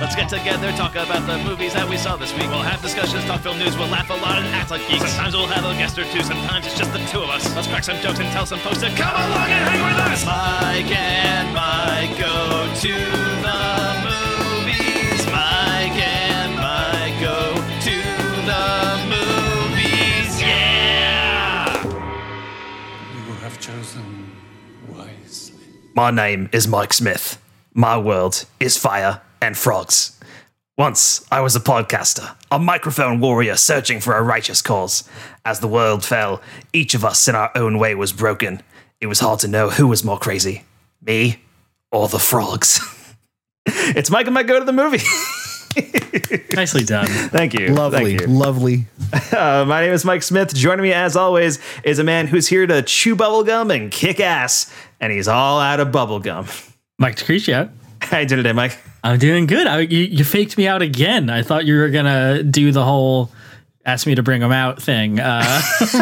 Let's get together, talk about the movies that we saw this week. We'll have discussions, talk film news, we'll laugh a lot and act like geeks. Sometimes we'll have a guest or two, sometimes it's just the two of us. Let's crack some jokes and tell some folks to come along and hang with us. Mike and Mike go to the movies. Mike and Mike go to the movies. Yeah! You have chosen wisely. My name is Mike Smith. My world is fire and frogs. Once I was a podcaster, a microphone warrior searching for a righteous cause. As the world fell, each of us in our own way was broken. It was hard to know who was more crazy, me or the frogs. it's Mike and Mike go to the movie. Nicely done. Thank you. Lovely, Thank you. lovely. Uh, my name is Mike Smith. Joining me, as always, is a man who's here to chew bubblegum and kick ass, and he's all out of bubblegum. Mike Decretia. How you doing today, Mike? I'm doing good. I, you, you faked me out again. I thought you were gonna do the whole ask me to bring them out thing. Uh,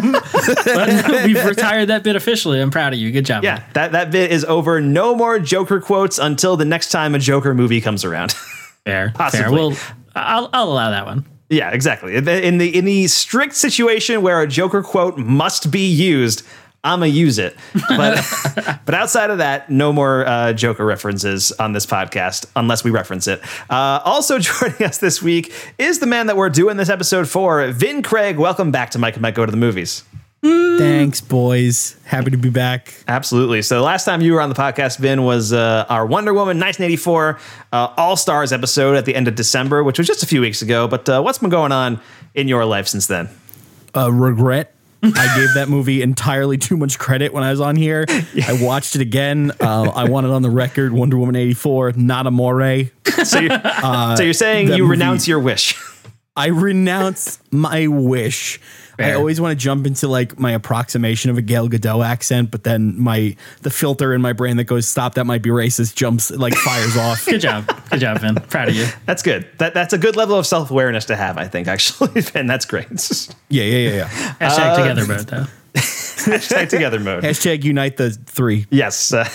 but we've retired that bit officially. I'm proud of you. Good job. Yeah, that, that bit is over. No more Joker quotes until the next time a Joker movie comes around. fair. Fair. Possibly. Well, I'll, I'll allow that one. yeah, exactly. In the, in the strict situation where a Joker quote must be used, I'm gonna use it. But but outside of that, no more uh, Joker references on this podcast unless we reference it. Uh, also joining us this week is the man that we're doing this episode for, Vin Craig. Welcome back to Mike and Mike Go to the Movies. Thanks, boys. Happy to be back. Absolutely. So the last time you were on the podcast, Vin, was uh, our Wonder Woman 1984 uh, All Stars episode at the end of December, which was just a few weeks ago. But uh, what's been going on in your life since then? Uh, regret. I gave that movie entirely too much credit when I was on here. I watched it again. Uh, I want it on the record. Wonder Woman eighty four, not amore. So you're, so you're saying you movie- renounce your wish? I renounce my wish. I always want to jump into like my approximation of a Gal Gadot accent, but then my the filter in my brain that goes stop that might be racist jumps like fires off. Good job. Good job, Vin. Proud of you. That's good. That that's a good level of self awareness to have. I think actually, Vin. That's great. Yeah, yeah, yeah, yeah. Hashtag together mode though. Hashtag together mode. Hashtag unite the three. Yes. Uh,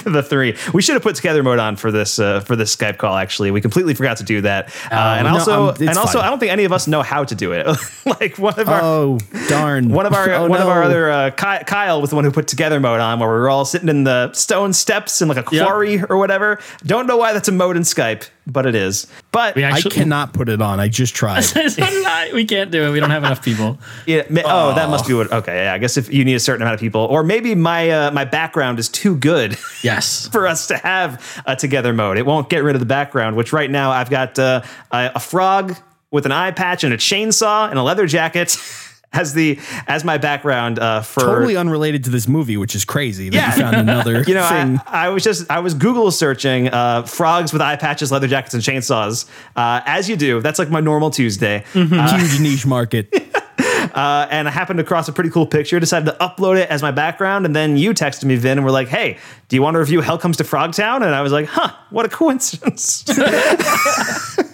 the three. We should have put together mode on for this uh, for this Skype call. Actually, we completely forgot to do that. Uh, and no, also, um, and also, fine. I don't think any of us know how to do it. like one of our Oh darn! one of our Oh, one of our other uh, Ky- Kyle was the one who put together mode on, where we were all sitting in the stone steps in like a Yep. quarry or whatever. Don't know why that's a mode in Skype, but it is. But We I cannot put it on. I just tried. So did I. we can't do it. We don't have enough people. Yeah, ma- oh, that must be what. Okay, yeah. I guess if you need a certain amount of people, or maybe my uh, my background is too good Yes. for us to have a together mode. It won't get rid of the background. Which right now I've got uh, a, a frog with an eye patch and a chainsaw and a leather jacket as the as my background uh, for totally unrelated to this movie, which is crazy that Yeah. you found another You know, thing. I, I was just I was Google searching uh, frogs with eye patches, leather jackets, and chainsaws. Uh, as you do, that's like my normal Tuesday. huge niche market. Uh, and I happened across a pretty cool picture. Decided to upload it as my background, and then you texted me, Vin, and were like, "Hey, do you want to review Hell Comes to Frogtown?" And I was like, "Huh, what a coincidence."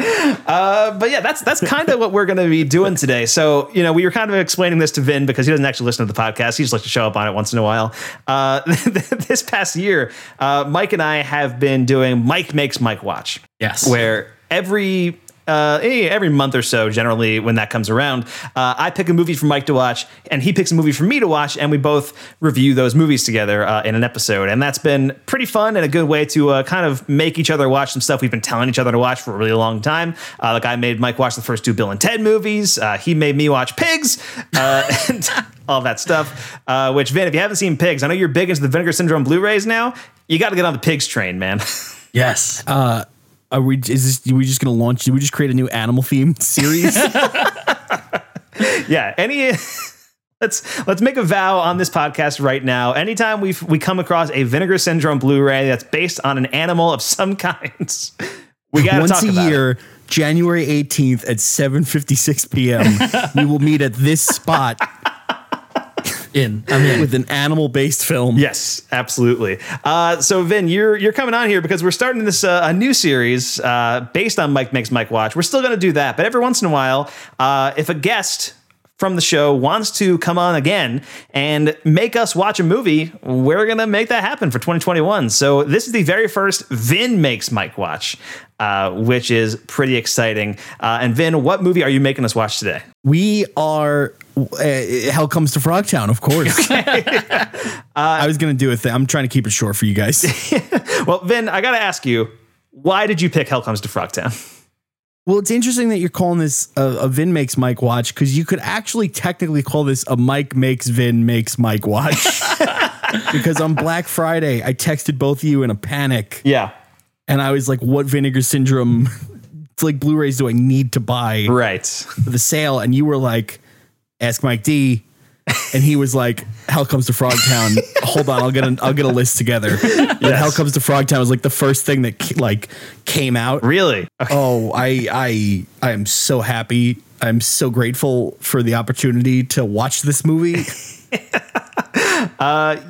Uh, but yeah, that's that's kind of what we're going to be doing today. So you know, we were kind of explaining this to Vin because he doesn't actually listen to the podcast. He just likes to show up on it once in a while. Uh, this past year, uh, Mike and I have been doing Mike makes Mike watch Yes. where every uh, eh, every month or so, generally when that comes around, uh, I pick a movie for Mike to watch, and he picks a movie for me to watch, and we both review those movies together uh, in an episode. And that's been pretty fun and a good way to uh, kind of make each other watch some stuff we've been telling each other to watch for a really long time. Uh, like I made Mike watch the first two Bill and Ted movies. Uh, he made me watch Pigs. Uh, and all that stuff. Uh, which Vin, if you haven't seen Pigs, I know you're big into the Vinegar Syndrome Blu-rays now. You got to get on the Pigs train, man. Yes. Are we? Is this? Are we just gonna launch? Did we just create a new animal themed series? yeah any let's let's make a vow on this podcast right now anytime we we come across a vinegar syndrome blu-ray that's based on an animal of some kind we gotta Once talk a about year, January eighteenth at seven fifty six p.m. we will meet at this spot In. I'm in. with an animal based film. yes absolutely uh, so vin you're you're coming on here because we're starting this uh, a new series uh, based on mike makes mike watch we're still going to do that but every once in a while uh, if a guest from the show wants to come on again and make us watch a movie, we're going to make that happen for 2021. So this is the very first Vin makes Mike watch, uh, which is pretty exciting. Uh, and Vin, what movie are you making us watch today? We are. Uh, Hell comes to Frogtown, of course. I was gonna do a thing. I'm trying to keep it short for you guys. Well, Vin, I got to ask you, why did you pick Hell Comes to Frogtown? Well, it's interesting that you're calling this a, a Vin makes Mike watch because you could actually technically call this a Mike makes Vin makes Mike watch. because on Black Friday, I texted both of you in a panic Yeah. and I was like, what vinegar syndrome it's like Blu-rays do I need to buy Right. for the sale? And you were like, ask Mike D. And he was like, Hell comes to Frogtown. Hold on, I'll get a, I'll get a list together. Hell comes to Frogtown was like the first thing that like came out. Really? Okay. Oh, I I I am so happy. I'm so grateful for the opportunity to watch this movie.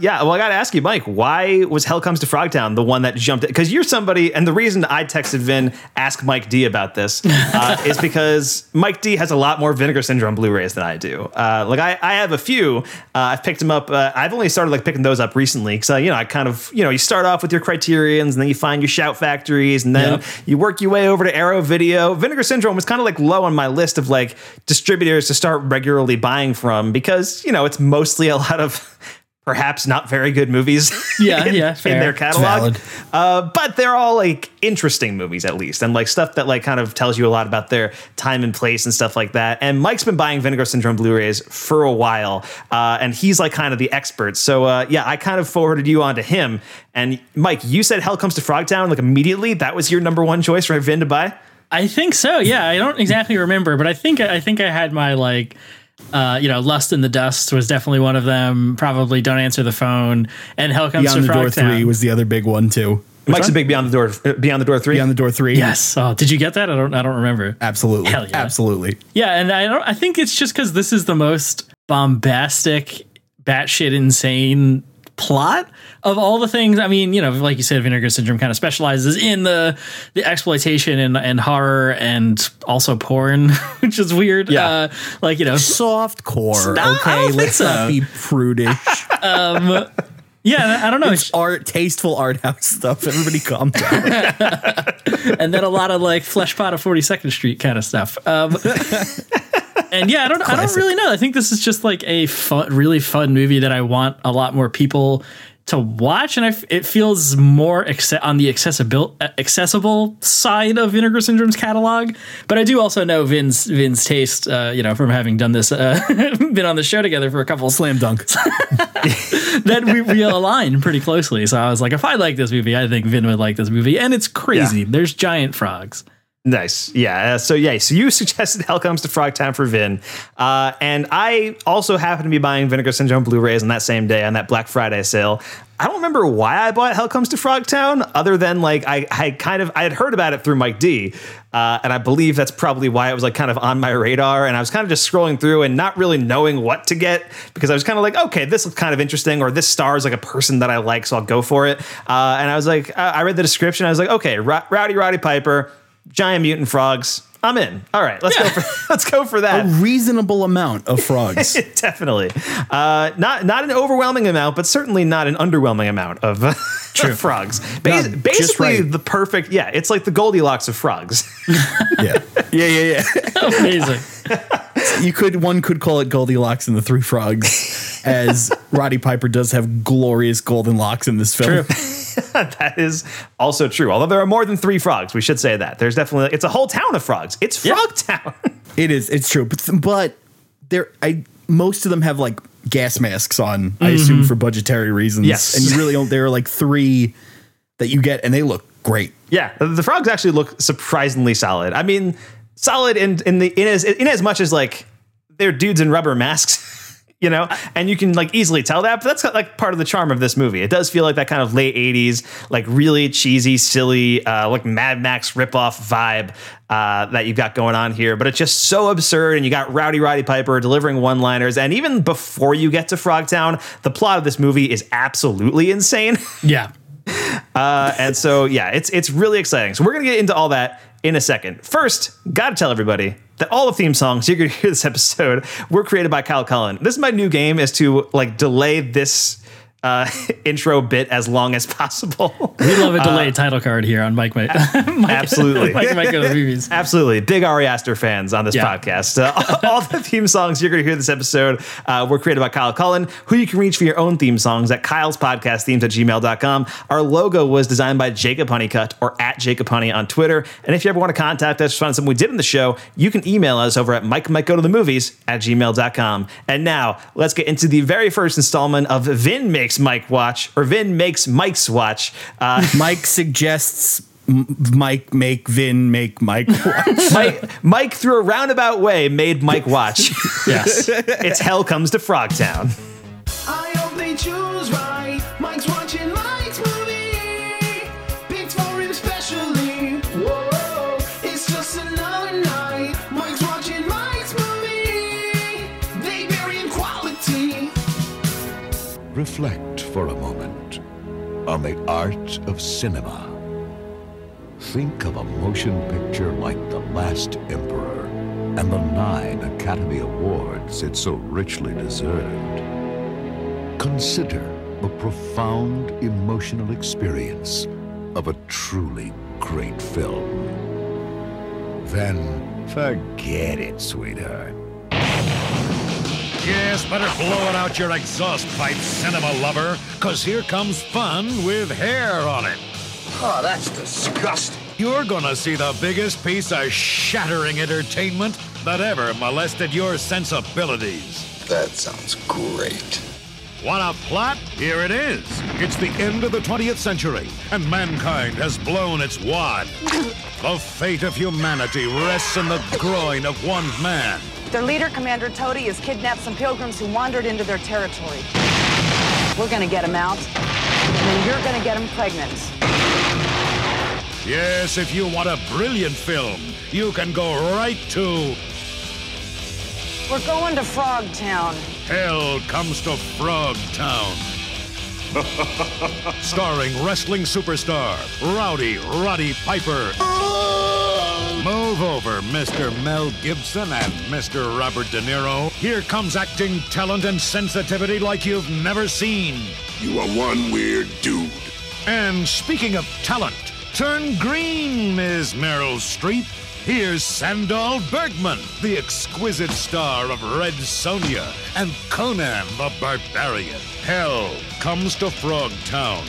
Yeah, well, I got to ask you, Mike, why was Hell Comes to Frogtown the one that jumped? Because you're somebody, and the reason I texted Vin, ask Mike D about this, uh, is because Mike D has a lot more Vinegar Syndrome Blu-rays than I do. Uh, like I, I have a few. Uh, I've picked them up. Uh, I've only started like picking those up recently because you know I kind of you know you start off with your Criterions, and then you find your Shout Factories, and then Yep. you work your way over to Arrow Video. Vinegar Syndrome was kind of like low on my list of like distributors to start regularly buying from because you know it's mostly a lot of perhaps not very good movies Yeah, in, yeah, in their catalog. Uh, but they're all like interesting movies at least and like stuff that like kind of tells you a lot about their time and place and stuff like that. And mike's been buying vinegar syndrome blu-rays for a while uh, and he's like kind of the expert. So uh, yeah i kind of forwarded you on to him. And mike you said hell comes to frogtown like immediately? That was your number one choice for vin to buy? I think so. Yeah, I don't exactly remember, but I think I think I had my like uh, you know, Lust in the Dust was definitely one of them. Probably Don't Answer the Phone and Hell Comes Beyond to the Door Frogtown. Three was the other big one too. mike's a big beyond the door uh, beyond the door three Beyond the Door Three. Yes. Oh, did you get that? I don't. I don't remember. absolutely, Hell yeah. absolutely. Yeah, and I don't. I think it's just because this is the most bombastic, batshit insane plot of all the things. I mean, you know, like you said, Vinegar Syndrome kind of specializes in the the exploitation and, and horror and also porn, which is weird. Yeah. Uh, like you know, Soft core. No, I okay, let's so. not be prudish. yeah, I don't know. it's art, tasteful art house stuff. Everybody calm down. and then a lot of like flesh pot of 42nd Street kind of stuff. Um, and yeah, I don't, I don't really know. I think this is just like a fun, really fun movie that I want a lot more people to watch, and I f it feels more acce- on the accessible accessible side of Vinegar Syndrome's catalog. But I do also know Vin's Vin's taste, uh, you know, from having done this, uh, been on the show together for a couple Slam dunk. that we, we align pretty closely. So I was like, if I like this movie, I think Vin would like this movie, and it's crazy. Yeah. There's giant frogs. Nice. Yeah. Uh, so yeah. So you suggested Hell Comes to Frog Town for Vin, uh, and I also happen to be buying Vinegar Syndrome Blu-rays on that same day on that Black Friday sale. I don't remember why I bought Hell Comes to Frog Town, other than like I, I kind of I had heard about it through Mike D, uh, and I believe that's probably why it was like kind of on my radar. And I was kind of just scrolling through and not really knowing what to get because I was kind of like, okay, this looks kind of interesting, or this stars like a person that I like, so I'll go for it. Uh, and I was like, I I read the description, I was like, okay, Ro- Rowdy Roddy Piper giant mutant frogs. I'm in. All right, let's go for let's go for that. A reasonable amount of frogs. Definitely, uh, not not an overwhelming amount, but certainly not an underwhelming amount of, uh, of frogs. Bas- No, basically, right. the perfect. Yeah, it's like the Goldilocks of frogs. yeah, yeah, yeah, yeah. Amazing. You could one could call it Goldilocks and the Three Frogs, as Roddy Piper does have glorious golden locks in this film. that is also true. Although there are more than three frogs, we should say that. There's definitely it's a whole town of frogs. It's Frog Town. It is. It's true. But but there, I most of them have like gas masks on. I mm-hmm. assume for budgetary reasons. Yes. and you really don't. There are like three that you get, and they look great. Yeah, the- the frogs actually look surprisingly solid. I mean, solid in in the in as in as much as like they're dudes in rubber masks, you know, and you can like easily tell that. But that's like part of the charm of this movie. It does feel like that kind of late '80s, like really cheesy, silly, uh, like Mad Max ripoff vibe. Uh, that you've got going on here, but it's just so absurd. And you got Rowdy Roddy Piper delivering one liners. And even before you get to Frogtown, the plot of this movie is absolutely insane. Yeah. Uh, and so yeah, it's it's really exciting. So we're gonna get into all that in a second. First, gotta tell everybody that all the theme songs you're going to hear this episode were created by Kyle Cullen. This is my new game is to like delay this uh, intro bit as long as possible. We love a delayed title card here on Mike. Mike Absolutely. Mike Mike Go to Movies. Absolutely. Big Ari Aster fans on this Yeah. podcast. Uh, all the theme songs you're going to hear this episode uh, were created by Kyle Cullen, who you can reach for your own theme songs at Kyle's podcast themes at gmail.com. Our logo was designed by Jacob Honeycutt or at Jacob Honey on Twitter. And if you ever want to contact us, find something we did in the show, you can email us over at Mike Might Go to the Movies at gmail.com. And now let's get into the very first installment of Vin Makes Mike Watch, or Vin Makes Mike's Watch. Uh, Mike suggests Mike make Vin make Mike watch. Mike, Mike, through a roundabout way, made Mike watch. Yes. it's Hell Comes to Frogtown. I Reflect for a moment on the art of cinema. Think of a motion picture like The Last Emperor and the nine Academy Awards it so richly deserved. Consider the profound emotional experience of a truly great film. Then forget it, sweetheart. Yes, better blow it out your exhaust pipe, cinema lover, because here comes fun with hair on it. Oh, that's disgusting. You're gonna see the biggest piece of shattering entertainment that ever molested your sensibilities. That sounds great. Want a plot? Here it is. It's the end of the 20th century, and mankind has blown its wad. the fate of humanity rests in the groin of one man. Their leader, Commander Toady, has kidnapped some pilgrims who wandered into their territory. We're gonna get him out, and then you're gonna get him pregnant. Yes, if you want a brilliant film, you can go right to We're going to Frogtown. Hell Comes to Frog Town. Starring wrestling superstar Rowdy Roddy Piper. Move over, Mr. Mel Gibson and Mr. Robert De Niro. Here comes acting talent and sensitivity like you've never seen. You are one weird dude. And speaking of talent, turn green, Ms. Meryl Streep. Here's Sandahl Bergman, the exquisite star of Red Sonja and Conan the Barbarian. Hell comes to Frog Town,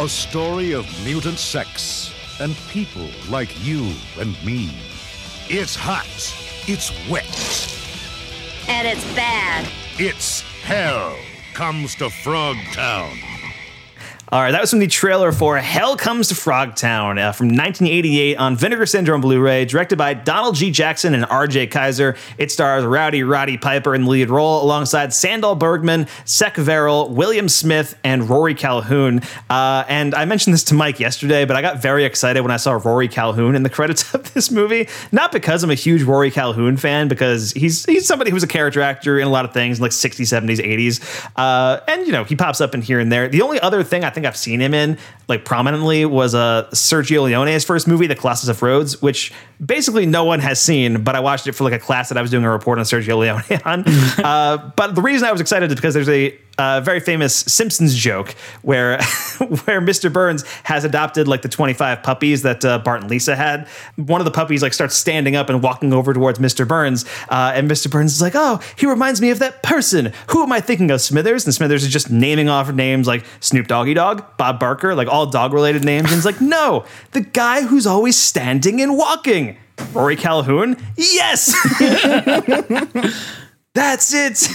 a story of mutant sex and people like you and me. It's hot, it's wet, And it's bad. it's hell comes to Frogtown. All right, that was from the trailer for Hell Comes to Frogtown uh, from 1988 on Vinegar Syndrome Blu-ray, directed by Donald G. Jackson and R.J. Kizer. It stars Rowdy Roddy Piper in the lead role alongside Sandahl Bergman, Cec Verrell, William Smith, and Rory Calhoun. Uh, and I mentioned this to Mike yesterday, but I got very excited when I saw Rory Calhoun in the credits of this movie. Not because I'm a huge Rory Calhoun fan, because he's he's somebody who's a character actor in a lot of things, like 60s, 70s, 80s. Uh, and, you know, he pops up in here and there. The only other thing I think I've seen him in, like prominently, was uh, Sergio Leone's first movie, The Colossus of Rhodes, which basically no one has seen, but I watched it for like a class that I was doing a report on Sergio Leone on. uh, but the reason I was excited is because there's a uh, very famous Simpsons joke where where Mr. Burns has adopted like the 25 puppies that uh, Bart and Lisa had. One of the puppies like starts standing up and walking over towards Mr. Burns, uh, and Mr. Burns is like, "Oh, he reminds me of that person. Who am I thinking of? Smithers." And Smithers is just naming off names like Snoop Doggy Dogg, Bob Barker, like all dog related names. And he's like, "No, the guy who's always standing and walking." Rory Calhoun? Yes! That's it.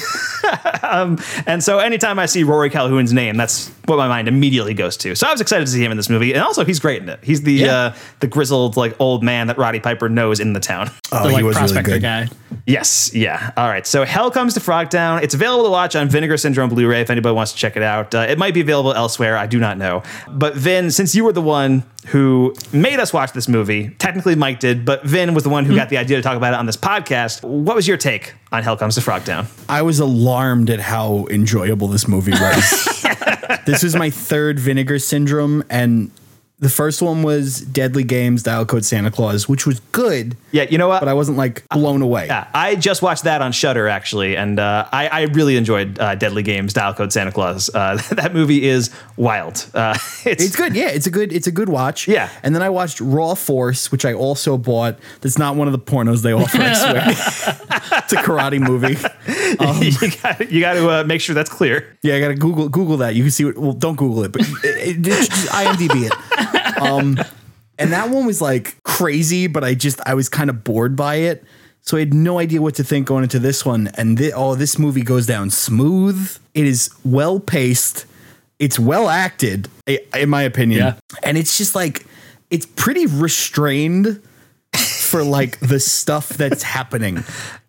um, and so anytime I see Rory Calhoun's name, that's what my mind immediately goes to. So I was excited to see him in this movie, and also he's great in it. He's the uh, the grizzled like old man that Roddy Piper knows in the town. Oh, the he like was really prospector good. guy. Yes, yeah. All right. So Hell Comes to Frogtown. It's available to watch on Vinegar Syndrome Blu-ray if anybody wants to check it out. Uh, it might be available elsewhere. I do not know. But Vin, since you were the one who made us watch this movie, technically Mike did, but Vin was the one who got the idea to talk about it on this podcast. What was your take on Hell Comes to Frogtown? I was alarmed at how enjoyable this movie was. this is my third Vinegar Syndrome, and The first one was Deadly Games, Dial Code Santa Claus, which was good. Yeah, you know what? But I wasn't like blown away. Yeah, I just watched that on Shudder actually, and uh, I, I really enjoyed uh, Deadly Games, Dial Code Santa Claus. Uh, that movie is wild. Uh, it's, It's good. Yeah, it's a good it's a good watch. Yeah. And then I watched Raw Force, which I also bought. That's not one of the pornos they offer, I swear. it's a karate movie. you got you got to uh, make sure that's clear. Yeah, I gotta Google Google that. You can see what. Well, don't Google it, but it, it, just IMDb it. Um, and that one was like crazy, but I just I was kind of bored by it, so I had no idea what to think going into this one. And thi- oh, this movie goes down smooth. It is well paced. It's well acted, in my opinion. Yeah. And it's just like it's pretty restrained for like the stuff that's happening.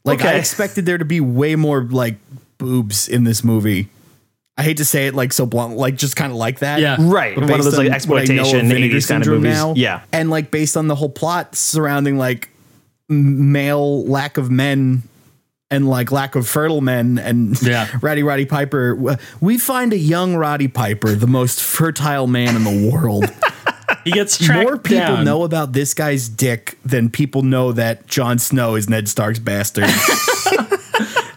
Like I expected there to be way more like boobs in this movie. I hate to say it like so blunt, like just kind of like that. Yeah. Right. But One of those, like, on what I know of exploitation, Vinegar 80s kind of Syndrome movies. Yeah. And like based on the whole plot surrounding like male lack of men and like lack of fertile men and Yeah. Rowdy Roddy Piper, we find a young Roddy Piper, the most fertile man in the world. He gets tracked More people down. know about this guy's dick than people know that Jon Snow is Ned Stark's bastard.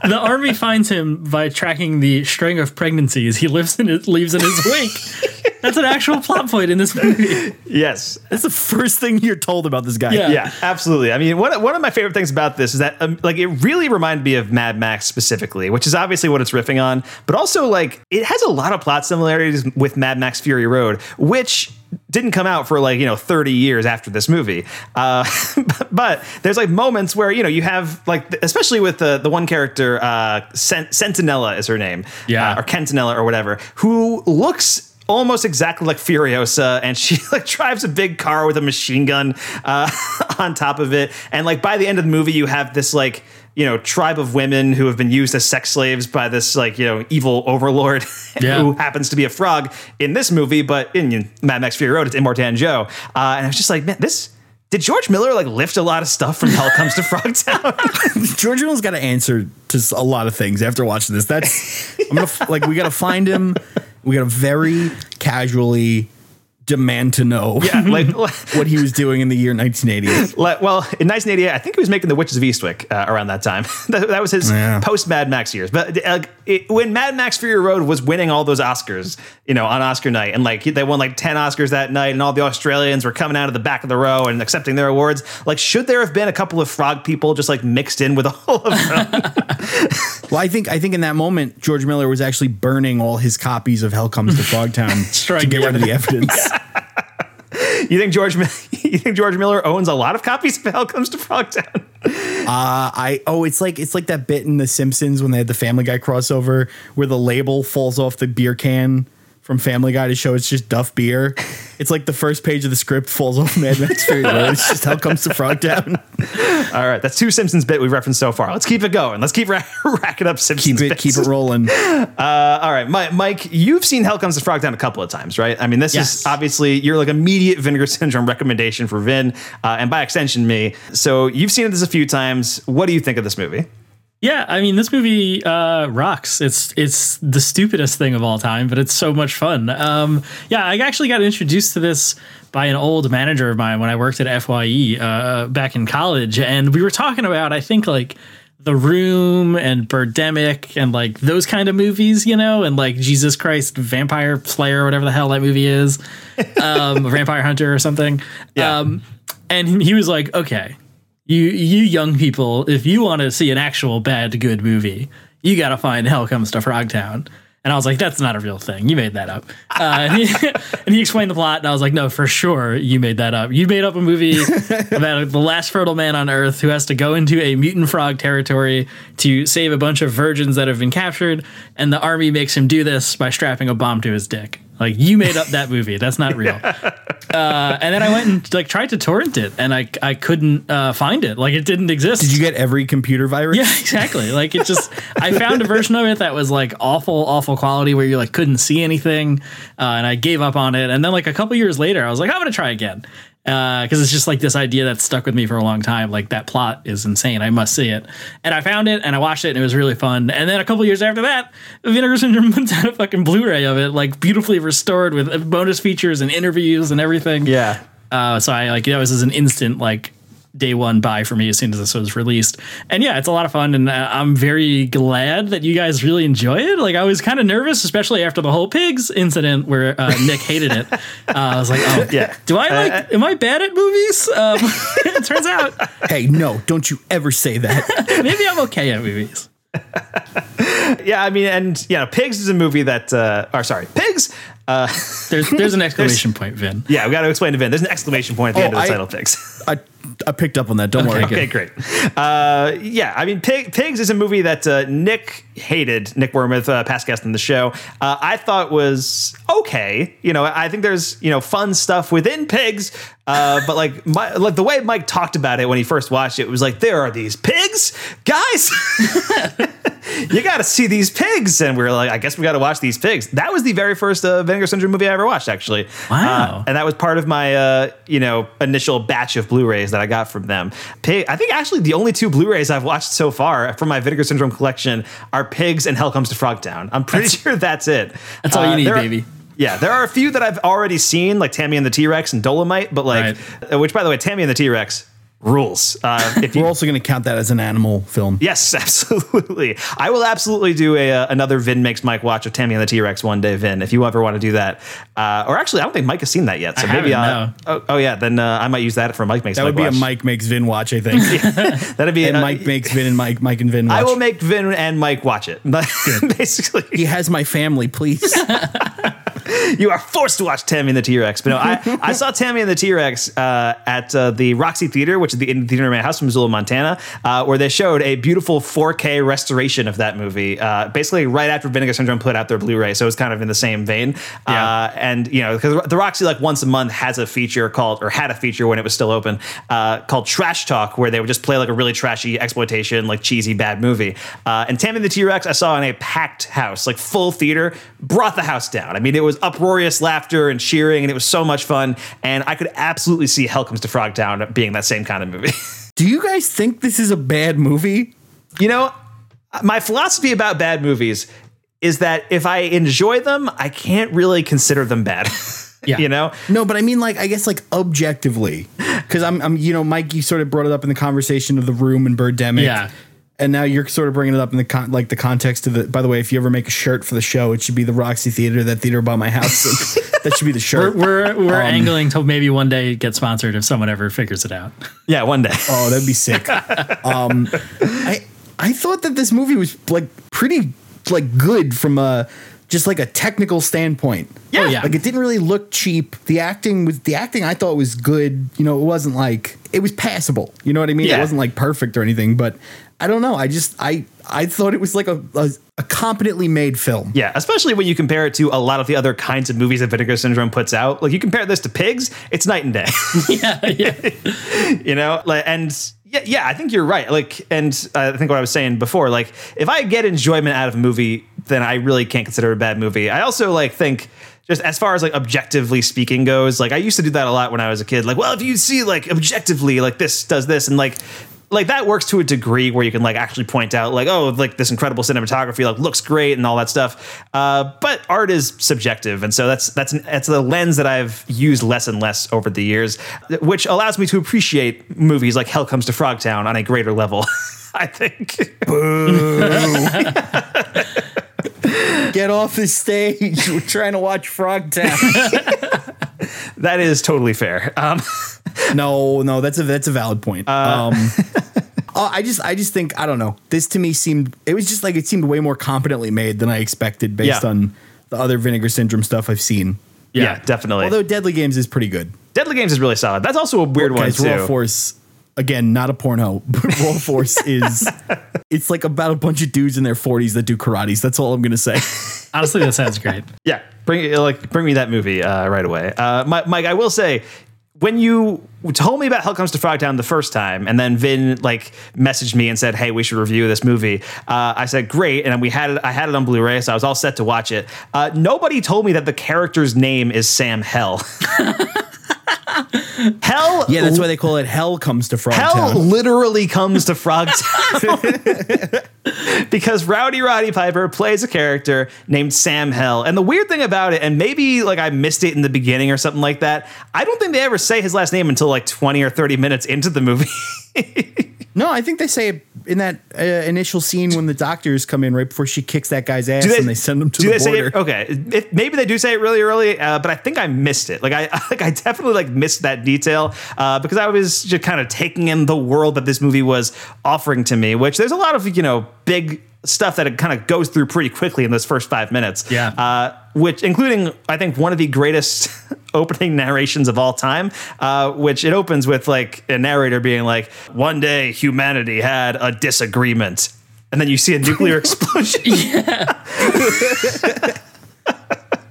the army finds him by tracking the string of pregnancies he lives in his, leaves in his wake. That's an actual plot point in this movie. Yes. That's the first thing you're told about this guy. Yeah. Yeah, absolutely. I mean, one, one of my favorite things about this is that, um, like, it really reminded me of Mad Max specifically, which is obviously what it's riffing on, but also, like, it has a lot of plot similarities with Mad Max Fury Road, which didn't come out for like you know 30 years after this movie uh, but there's like moments where you know you have like especially with the the one character uh Sent- Centinella is her name Yeah. uh, or kentanella or whatever who looks almost exactly like Furiosa, and she like drives a big car with a machine gun uh, on top of it. And like by the end of the movie, you have this like you know tribe of women who have been used as sex slaves by this like you know evil overlord Yeah. who happens to be a frog in this movie, but in Mad Max Fury Road, it's Immortan Joe. Uh, and I was just like, man, this. Did George Miller like lift a lot of stuff from Hell Comes to Frogtown? George Miller's got to answer to a lot of things after watching this. That's I'm gonna like we got to find him. We got to very casually demand to know yeah, like what he was doing in the year 1980. Le- well, in 1988, I think he was making The Witches of Eastwick uh, around that time. that, that was his Yeah. post Mad Max years. But uh, it, when Mad Max Fury Road was winning all those Oscars, you know, on Oscar night, and like they won like 10 Oscars that night, and all the Australians were coming out of the back of the row and accepting their awards, like, should there have been a couple of frog people just like mixed in with all of them? Well, I think I think in that moment George Miller was actually burning all his copies of Hell Comes to Frogtown Trying to get rid of the evidence. you think George you think George Miller owns a lot of copies of Hell Comes to Frogtown? Uh, I oh, it's like it's like that bit in The Simpsons when they had the Family Guy crossover where the label falls off the beer can from Family Guy to show it's just Duff beer. It's like the first page of the script falls off Mad Max Fury Road. It's just Hell Comes to Frogtown. All right, that's two Simpsons bit we've referenced so far. Let's keep it going. Let's keep ra- racking up Simpsons. Keep it bits. keep it rolling. Uh, all right, Mi- Mike, you've seen Hell Comes to Frogtown a couple of times, right? I mean, this Yes. is obviously your like immediate Vinegar Syndrome recommendation for Vin, uh, and by extension, me. So you've seen this a few times. What do you think of this movie? Yeah, I mean this movie uh, rocks. It's it's the stupidest thing of all time, but it's so much fun. Um, yeah, I actually got introduced to this by an old manager of mine when I worked at Fye uh, back in college, and we were talking about I think like The Room and Birdemic and like those kind of movies, you know, and like Jesus Christ Vampire Slayer, whatever the hell that movie is, um, Vampire Hunter or something. Yeah. Um, and he was like, okay, you you young people, if you want to see an actual bad good movie, you got to find Hell Comes to Frogtown. And I was like, that's not a real thing. You made that up. Uh, and, he, and he explained the plot, and I was like, no, for sure, you made that up. You made up a movie about the last fertile man on Earth who has to go into a mutant frog territory to save a bunch of virgins that have been captured, and the army makes him do this by strapping a bomb to his dick. Like you made up that movie. That's not real. Uh, and then I went and like tried to torrent it, and I I couldn't uh, find it. Like it didn't exist. Did you get every computer virus? Yeah, exactly. Like it just, I found a version of it that was like awful, awful quality where you like couldn't see anything, uh, and I gave up on it. And then like a couple years later, I was like, I'm gonna try again, because it's just like this idea that stuck with me for a long time. Like that plot is insane. I must see it. And I found it and I watched it and it was really fun. And then a couple years after that, Vinegar Syndrome puts out a fucking Blu-ray of it, like beautifully restored with bonus features and interviews and everything. Yeah. Uh, so I like that was as an instant like day one buy for me as soon as this was released. And yeah, it's a lot of fun, and uh, I'm very glad that you guys really enjoy it. Like I was kind of nervous, especially after the whole pigs incident where uh, Nick hated it. Uh, I was like, oh Yeah. do I like? am I bad at movies? Um, it turns out Hey, no, don't you ever say that. maybe I'm okay at movies. Yeah, I mean, and you know, Pigs is a movie that, uh, or sorry, Pigs. Uh, There's there's an exclamation point, Vin. yeah, we got to explain to Vin. There's an exclamation point at the Oh, end of the I- title, Pigs. I, I picked up on that. Don't worry. Okay, great. Uh, yeah, I mean, Pig, Pigs is a movie that uh, Nick hated. Nick Wormuth, uh, past guest on the show, uh, I thought was okay. You know, I think there's you know fun stuff within Pigs, uh, but like my, like the way Mike talked about it when he first watched it was like there are these pigs, guys. you got to see these pigs, and we are like, I guess we got to watch these pigs. That was the very first uh, Vinegar Syndrome movie I ever watched, actually. Wow. Uh, and that was part of my uh, you know initial batch of Blu-rays that I got from them. Pig, I think actually the only two Blu-rays I've watched so far from my Vinegar Syndrome collection are Pigs and Hell Comes to Frogtown. I'm pretty sure that's it. That's all you need, there are- baby. yeah, there are a few that I've already seen, like Tammy and the T Rex and Dolomite, but like, uh, which by the way, Tammy and the T Rex rules. Uh, if you We're also going to count that as an animal film. Yes, absolutely. I will absolutely do a uh, another Vin makes Mike watch of Tammy and the T Rex one day, Vin. If you ever want to do that, uh, or actually, I don't think Mike has seen that yet. So I maybe, haven't, uh, oh, oh yeah, then uh, I might use that for Mike makes. That Mike would be watch. a Mike makes Vin watch, I think. That'd be and Mike makes Vin and Mike, Mike and Vin watch. I will make Vin and Mike watch it. Basically, he has my family, please. you are forced to watch Tammy and the T Rex. But no, I, I saw Tammy and the T Rex uh, at uh, the Roxy Theater, which is the indie theater in house from Missoula, Montana, uh, where they showed a beautiful 4K restoration of that movie. Uh, basically, right after Vinegar Syndrome put out their Blu-ray, so it's kind of in the same vein. Uh, and you know, because the Roxy like once a month has a feature called, or had a feature when it was still open, uh, called Trash Talk, where they would just play like a really trashy exploitation, like cheesy bad movie. Uh, and Tammy the T Rex, I saw in a packed house, like full theater, brought the house down. I mean, it was uproarious laughter and cheering, and it was so much fun. And I could absolutely see Hell Comes to Frogtown being that same kind of movie. Do you guys think this is a bad movie? You know, my philosophy about bad movies is that if I enjoy them, I can't really consider them bad. Yeah. you know? No, but I mean, like, I guess, like, objectively, because I'm, I'm, you know, Mike, you sort of brought it up in the conversation of the room and Birdemic. Yeah. And now you're sort of bringing it up in the con- like the context of the. By the way, if you ever make a shirt for the show, it should be the Roxy Theater, that theater by my house. that should be the We're shirt. we're, we're Um, angling to maybe one day get sponsored if someone ever figures it out. Yeah, one day. Oh, that'd be sick. um, I I thought that this movie was like pretty like good from a just like a technical standpoint. Yeah. Oh, yeah. Like it didn't really look cheap. The acting was the acting I thought was good. You know, it wasn't like it was passable. You know what I mean? Yeah. It wasn't like perfect or anything, but I don't know. I just I I thought it was like a a, a competently made film. Yeah, especially when you compare it to a lot of the other kinds of movies that Vinegar Syndrome puts out. Like you compare this to Pigs, it's night and day. yeah, yeah. you know, like and yeah, yeah, I think you're right. Like, and uh, I think what I was saying before, like, if I get enjoyment out of a movie, then I really can't consider it a bad movie. I also like think. Just as far as like objectively speaking goes, like I used to do that a lot when I was a kid. Like, well, if you see like objectively, like this does this, and like like that works to a degree where you can like actually point out like oh like this incredible cinematography like looks great and all that stuff. Uh, but art is subjective and so that's that's an, that's a lens that i've used less and less over the years which allows me to appreciate movies like hell comes to frogtown on a greater level i think Get off the stage. We're trying to watch Frog Frogtown. that is totally fair um, no, no, that's a that's a valid point. Uh, um, oh, I just I just think I don't know. This to me seemed it was just like it seemed way more competently made than I expected based Yeah. on the other Vinegar Syndrome stuff I've seen. yeah. definitely Although Deadly Games is pretty good. deadly games is really solid that's also a weird one Guys, too Raw Force again, not a porno. But Raw Force is it's like about a bunch of dudes in their 40s that do karates. That's all I'm gonna say. Honestly, that sounds great. Yeah, bring like bring me that movie uh, right away. Uh, Mike, I will say when you told me about Hell Comes to Frogtown the first time, and then Vin like messaged me and said, "Hey, we should review this movie." Uh, I said, "Great," and we had it. I had it on Blu-ray, so I was all set to watch it. Uh, nobody told me that the character's name is Sam Hell. Hell, Yeah, that's why they call it Hell Comes to Frogtown. Hell literally comes to Frogtown because Rowdy Roddy Piper plays a character named Sam Hell. And the weird thing about it, and maybe like I missed it in the beginning or something like that, I don't think they ever say his last name until like 20 or 30 minutes into the movie. No, I think they say in that uh, initial scene when the doctors come in right before she kicks that guy's ass and they send him to do the they border. Say it? Okay, if, maybe they do say it really early, uh, but I think I missed it. Like I, like I definitely like missed that detail uh, because I was just kind of taking in the world that this movie was offering to me. Which there's a lot of you know big stuff that it kind of goes through pretty quickly in those first five minutes. Yeah. Uh, which including I think one of the greatest opening narrations of all time, uh, which it opens with like a narrator being like, "One day humanity had a disagreement." And then you see a nuclear explosion. yeah.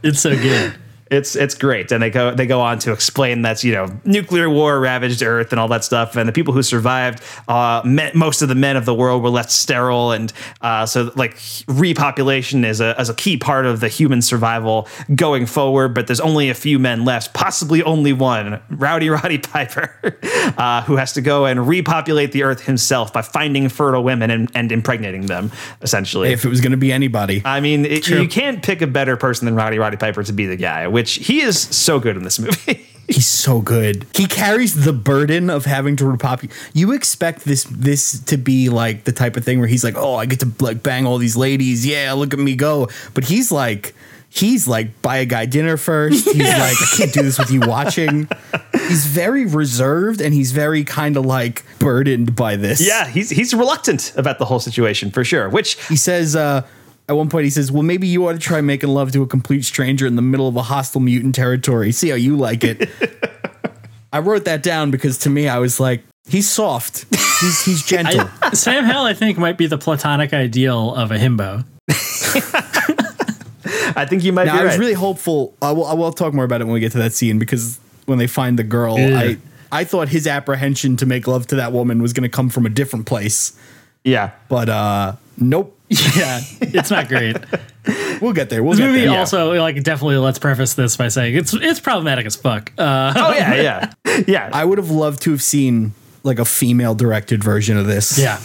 It's so good. It's it's great, and they go they go on to explain that you know nuclear war ravaged Earth and all that stuff, and the people who survived, uh, me- most of the men of the world were left sterile, and uh, so like repopulation is a is a key part of the human survival going forward. But there's only a few men left, possibly only one, Rowdy Roddy Piper, uh, who has to go and repopulate the Earth himself by finding fertile women and, and impregnating them, essentially. if it was going to be anybody. I mean, it, you can't pick a better person than Rowdy Roddy Piper to be the guy, which he is so good in this movie. He's so good. He carries the burden of having to repopulate. You expect this this to be like the type of thing where he's like, "Oh, I get to like bang all these ladies. Yeah, look at me go." But he's like he's like buy a guy dinner first. He's Yeah. like, "I can't do this with you watching." He's very reserved and he's very kind of like burdened by this. yeah, he's he's reluctant about the whole situation for sure. Which he says uh at one point he says, "Well, maybe you ought to try making love to a complete stranger in the middle of a hostile mutant territory. See how you like it." I wrote that down because to me I was like, he's soft. He's he's gentle. I, Sam Hell, I think, might be the platonic ideal of a himbo. I think you might now, be I was right. really hopeful. I will, I will talk more about it when we get to that scene because when they find the girl, Yeah. I I thought his apprehension to make love to that woman was going to come from a different place. yeah. But uh nope. Yeah, it's not great. We'll get there. We'll This get movie there. also, like, definitely let's preface this by saying it's it's problematic as fuck. Uh, Oh yeah, yeah, yeah, I would have loved to have seen like a female directed version of this. yeah.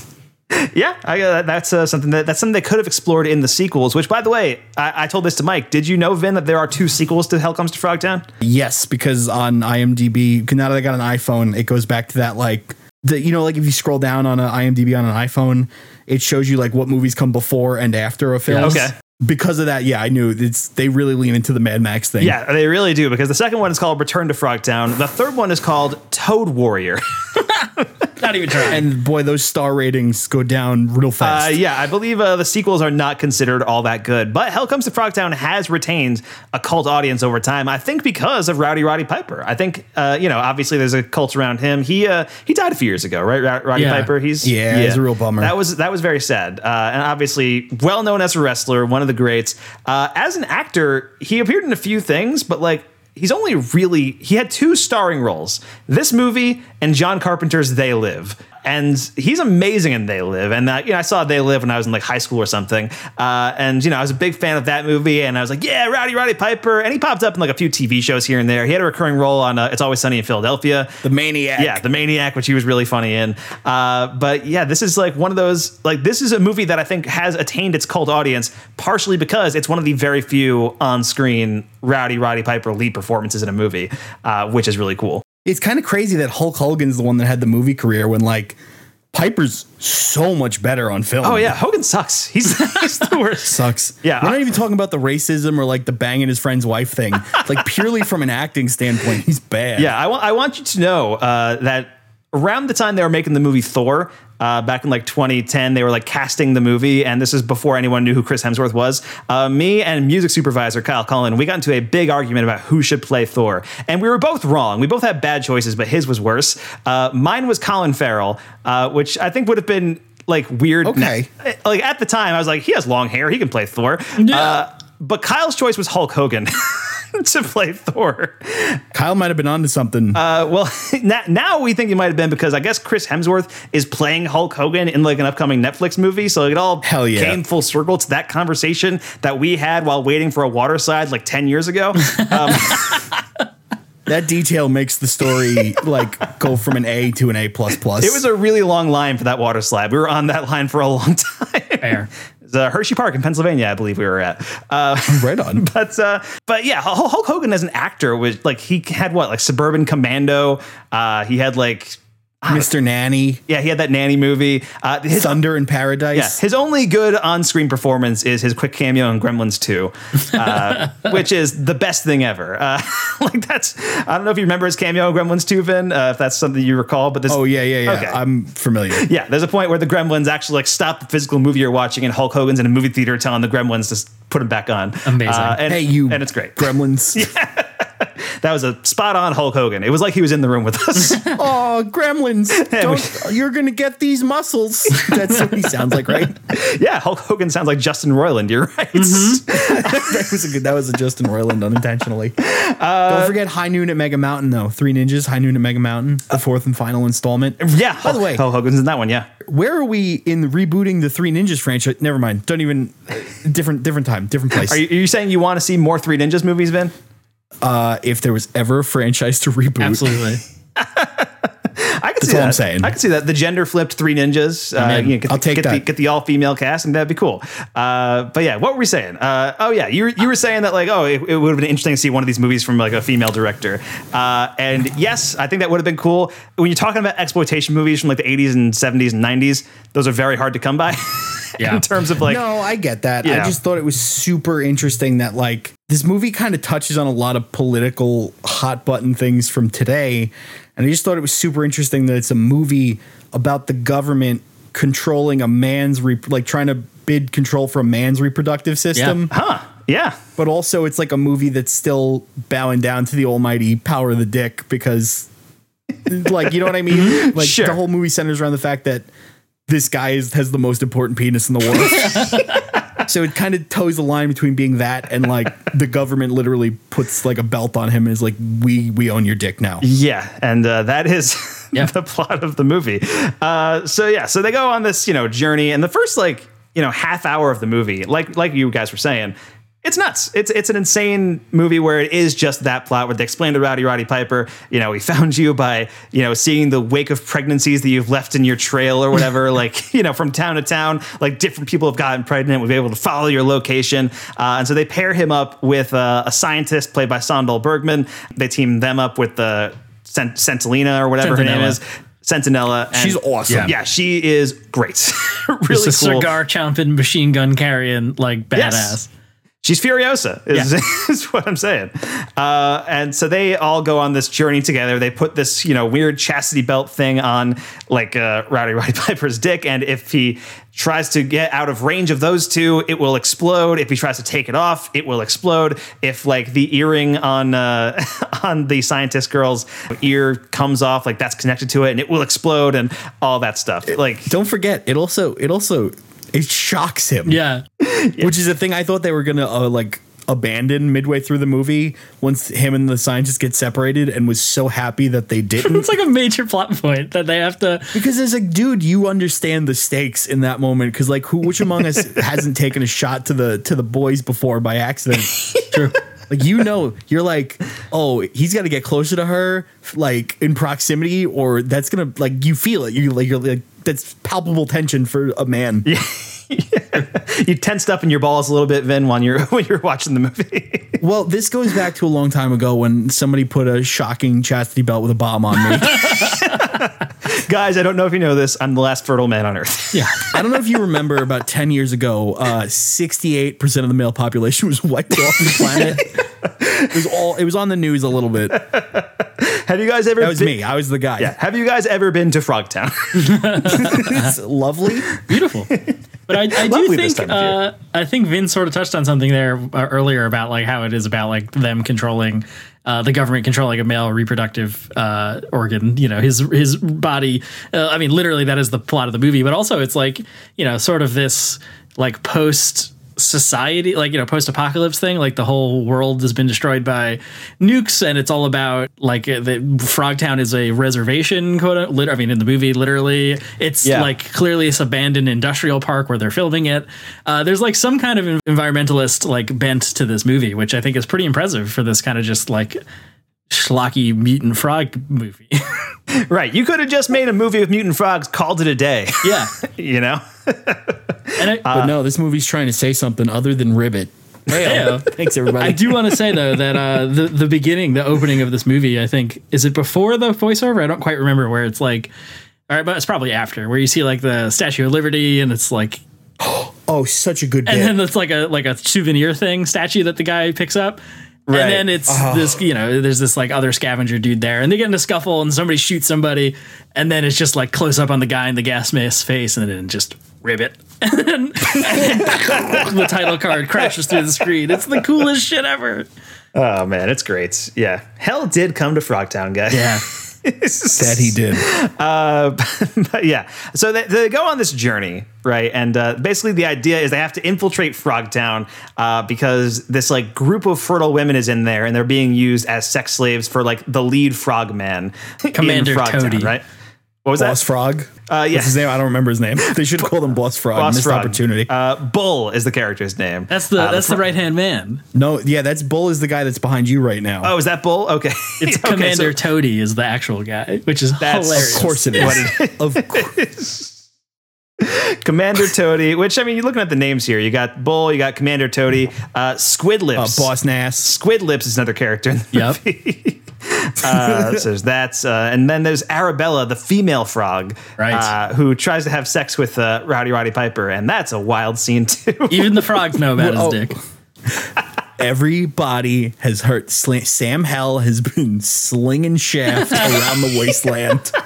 yeah. I, uh, that's uh, something that that's something they could have explored in the sequels. Which, by the way, I, I told this to Mike. Did you know, Vin, that there are two sequels to Hell Comes to Frogtown? Yes, because on IMDb, now that I got an iPhone, it goes back to that like the you know like if you scroll down on an IMDb on an iPhone, it shows you like what movies come before and after a film. okay. Because of that, yeah, I knew it's they really lean into the Mad Max thing. Yeah, they really do because the second one is called Return to Frogtown. The third one is called Toad Warrior. Not even trying. And boy, those star ratings go down real Uh, fast. yeah, I believe uh, the sequels are not considered all that good, but Hell Comes to Frogtown has retained a cult audience over time. I think because of Rowdy Roddy Piper. I think uh, you know, obviously there's a cult around him. He uh, he died a few years ago, right? Rowdy Roddy Yeah. Piper. He's Yeah, it's a real bummer. That was that was very sad, uh, and obviously well known as a wrestler, one of the greats. Uh, as an actor, he appeared in a few things, but like. He's only really he had two starring roles. This movie and John Carpenter's They Live. And he's amazing in They Live. And uh, you know, I saw They Live when I was in like high school or something. Uh, and you know, I was a big fan of that movie. And I was like, yeah, Rowdy Roddy Piper. And he popped up in like a few TV shows here and there. He had a recurring role on uh, It's Always Sunny in Philadelphia. the maniac. Yeah, the Maniac, which he was really funny in. Uh, but yeah, this is like one of those like this is a movie that I think has attained its cult audience partially because it's one of the very few on-screen Rowdy Roddy Piper lead performances in a movie, uh, which is really cool. It's kind of crazy that Hulk Hogan's the one that had the movie career when like Piper's so much better on film. Oh yeah, Hogan sucks. He's, he's the worst. Sucks. Yeah. We're not even talking about the racism or like the banging his friend's wife thing. like purely from an acting standpoint, he's bad. Yeah, I want I want you to know uh, that around the time they were making the movie Thor, uh, back in like 2010, they were like casting the movie, and this is before anyone knew who Chris Hemsworth was. Uh, me and music supervisor Kyle Cullen, we got into a big argument about who should play Thor, and we were both wrong. We both had bad choices, but his was worse. Uh, mine was Colin Farrell, uh, which I think would have been like weird. Okay. na- like at the time, I was like, he has long hair, he can play Thor. Uh, but Kyle's choice was Hulk Hogan to play Thor. Kyle might have been onto something. Uh, well, now, now we think he might have been because I guess Chris Hemsworth is playing Hulk Hogan in like an upcoming Netflix movie. So it all Hell yeah. came full circle to that conversation that we had while waiting for a water slide like 10 years ago. Um, that detail makes the story like go from an A to an A plus plus. It was a really long line for that water slide. We were on that line for a long time. Fair. Uh, Hershey Park in Pennsylvania, I believe we were at. Uh, right on. but uh, but yeah, Hulk Hogan as an actor was like he had what like Suburban Commando. Uh, he had like Mr. Nanny, yeah, he had that nanny movie. Uh, his, Thunder in Paradise. yeah, his only good on-screen performance is his quick cameo in Gremlins 2, uh, which is the best thing ever. Uh, like that's I don't know if you remember his cameo in Gremlins 2, Vin, uh, if that's something you recall. But this, Oh yeah, yeah, yeah. Okay. I'm familiar. Yeah, there's a point where the Gremlins actually like stop the physical movie you're watching, and Hulk Hogan's in a movie theater telling the Gremlins to put him back on. Amazing. Uh, and, Hey, you and it's great. Gremlins. That was a spot on Hulk Hogan. It was like he was in the room with us. Oh, Gremlins! Don't, you're gonna get these muscles. That's what he sounds like, right? yeah, Hulk Hogan sounds like Justin Roiland. You're right. Mm-hmm. that was a good. That was a Justin Roiland unintentionally. Don't uh, forget High Noon at Mega Mountain though. Three Ninjas, High Noon at Mega Mountain, the fourth and final installment. Yeah. By the way, Hulk Hogan's in that one. Yeah. where are we in rebooting the Three Ninjas franchise? Never mind. Don't even. Different, different time, different place. Are you, are you saying you want to see more Three Ninjas movies, Vin? Uh, if there was ever a franchise to reboot, Absolutely. I can That's see all that. I'm saying. I can see that. The gender flipped Three Ninjas. Uh, I'm in. you know, get, I'll the, take get The, that. get the all female cast, and that'd be cool. Uh, but yeah, what were we saying? Uh, oh yeah, you were, you were saying that like, oh, it, it would have been interesting to see one of these movies from like a female director. Uh, and yes, I think that would have been cool. When you're talking about exploitation movies from like the 80s and 70s and 90s, those are very hard to come by. Yeah. in terms of like, no, I get that. Yeah. I just thought it was super interesting that like this movie kind of touches on a lot of political hot button things from today, and I just thought it was super interesting that it's a movie about the government controlling a man's re- like trying to bid control for a man's reproductive system. huh? Yeah. But also, it's like a movie that's still bowing down to the almighty power of the dick because, like, you know what I mean? Like, Sure. the whole movie centers around the fact that this guy is, has the most important penis in the world. so it kind of toes the line between being that and like the government literally puts like a belt on him and is like, we we own your dick now. Yeah, and uh, that is Yeah. the plot of the movie. Uh, so yeah, so they go on this you know journey, and the first like you know half hour of the movie, like like you guys were saying. It's nuts. It's it's an insane movie where it is just that plot where they explain to Rowdy Roddy Piper, you know, we found you by, you know, seeing the wake of pregnancies that you've left in your trail or whatever, like, you know, from town to town, like different people have gotten pregnant. We've been able to follow your location. Uh, and so they pair him up with uh, a scientist played by Sandahl Bergman. They team them up with the Cent- Centelina or whatever her name is. Centinella. And- She's awesome. Yeah. she is great. really Just a cool. cigar chomping, machine gun carrying, like badass. Yes. She's Furiosa, is, is what I'm saying. Uh, and so they all go on this journey together. They put this, you know, weird chastity belt thing on like uh, Rowdy Roddy Piper's dick. And if he tries to get out of range of those two, it will explode. If he tries to take it off, it will explode. If like the earring on uh, on the scientist girl's ear comes off, like that's connected to it, and it will explode, and all that stuff. Like Don't forget, it also it also it shocks him. Yeah. which is a thing I thought they were gonna uh, like abandon midway through the movie once him and the scientist get separated, and was so happy that they didn't. It's like a major plot point that they have to. because it's like, dude, you understand the stakes in that moment. Because like, who, which among us hasn't taken a shot to the to the boys before by accident? True. Like you know, you're like, oh, he's got to get closer to her, like in proximity, or that's gonna like you feel it. You like you're like that's palpable tension for a man. you tensed up in your balls a little bit, Vin, when you're when you're watching the movie. Well, this goes back to a long time ago when somebody put a shocking chastity belt with a bomb on me. Guys, I don't know if you know this. I'm the last fertile man on earth. Yeah. I don't know if you remember about 10 years ago, uh, 68% of the male population was wiped off the planet. It was all it was on the news a little bit. Have you guys ever That was been- me. I was the guy. Yeah. Have you guys ever been to Frogtown? It's lovely. beautiful. But I, I do think uh, I think Vin sort of touched on something there uh, earlier about like how it is about like them controlling uh, the government controlling a male reproductive uh, organ. You know, his his body. Uh, I mean, literally, that is the plot of the movie. But also, it's like you know, sort of this like post society like you know post apocalypse thing like the whole world has been destroyed by nukes and it's all about like uh, the frogtown is a reservation quote lit- i mean in the movie literally it's Yeah. like clearly this abandoned industrial park where they're filming it uh, there's like some kind of environmentalist like bent to this movie which i think is pretty impressive for this kind of just like schlocky mutant frog movie. Right. You could have just made a movie with mutant frogs, called it a day. yeah. you know? And I, But no, this movie's trying to say something other than ribbit. Yeah. Thanks, everybody. I do want to say though that uh, the the beginning, the opening of this movie, I think is it before the voiceover? I don't quite remember where it's like. All right, but it's probably after where you see like the Statue of Liberty, and it's like, oh, such a good bit. and then it's like a like a souvenir thing statue that the guy picks up. Right. And then it's Oh. this, you know, there's this like other scavenger dude there, and they get in a scuffle, and somebody shoots somebody, and then it's just like close up on the guy in the gas mask face, and then just ribbit. And then, the title card crashes through the screen. It's the coolest shit ever. Oh, man. It's great. Yeah. Hell did come to Frogtown, guys. Yeah. that he did. Uh, but yeah. So they, they go on this journey, right? And uh, basically, the idea is they have to infiltrate Frogtown uh, because this like group of fertile women is in there, and they're being used as sex slaves for like the lead frogman, Commander Frogtown, Toady. right? What was Boss that? Frog. Uh, yeah. What's his name? I don't remember his name. They should call called him Boss Frog. Boss Missed Frog. opportunity. Uh, Bull is the character's name. That's the Uh, that's the fro- right hand man. no, yeah, that's Bull is the guy that's behind you right now. Oh, is that Bull? Okay. It's Okay, Commander so- Toady is the actual guy, which is That's- hilarious. of course it is. of course. Commander Toady, which I mean, you're looking at the names here. You got Bull, you got Commander Toady, uh, Squid Uh, Lips. Boss Nass. Squid Lips is another character. In the Yep. movie. uh, so there's that, uh, and then there's Arabella, the female frog, Right. uh, who tries to have sex with uh, Rowdy Roddy Piper, and that's a wild scene too. Even the frogs know about Oh. his dick. Everybody has hurt. sl- Sam Hell has been slinging shaft around the wasteland.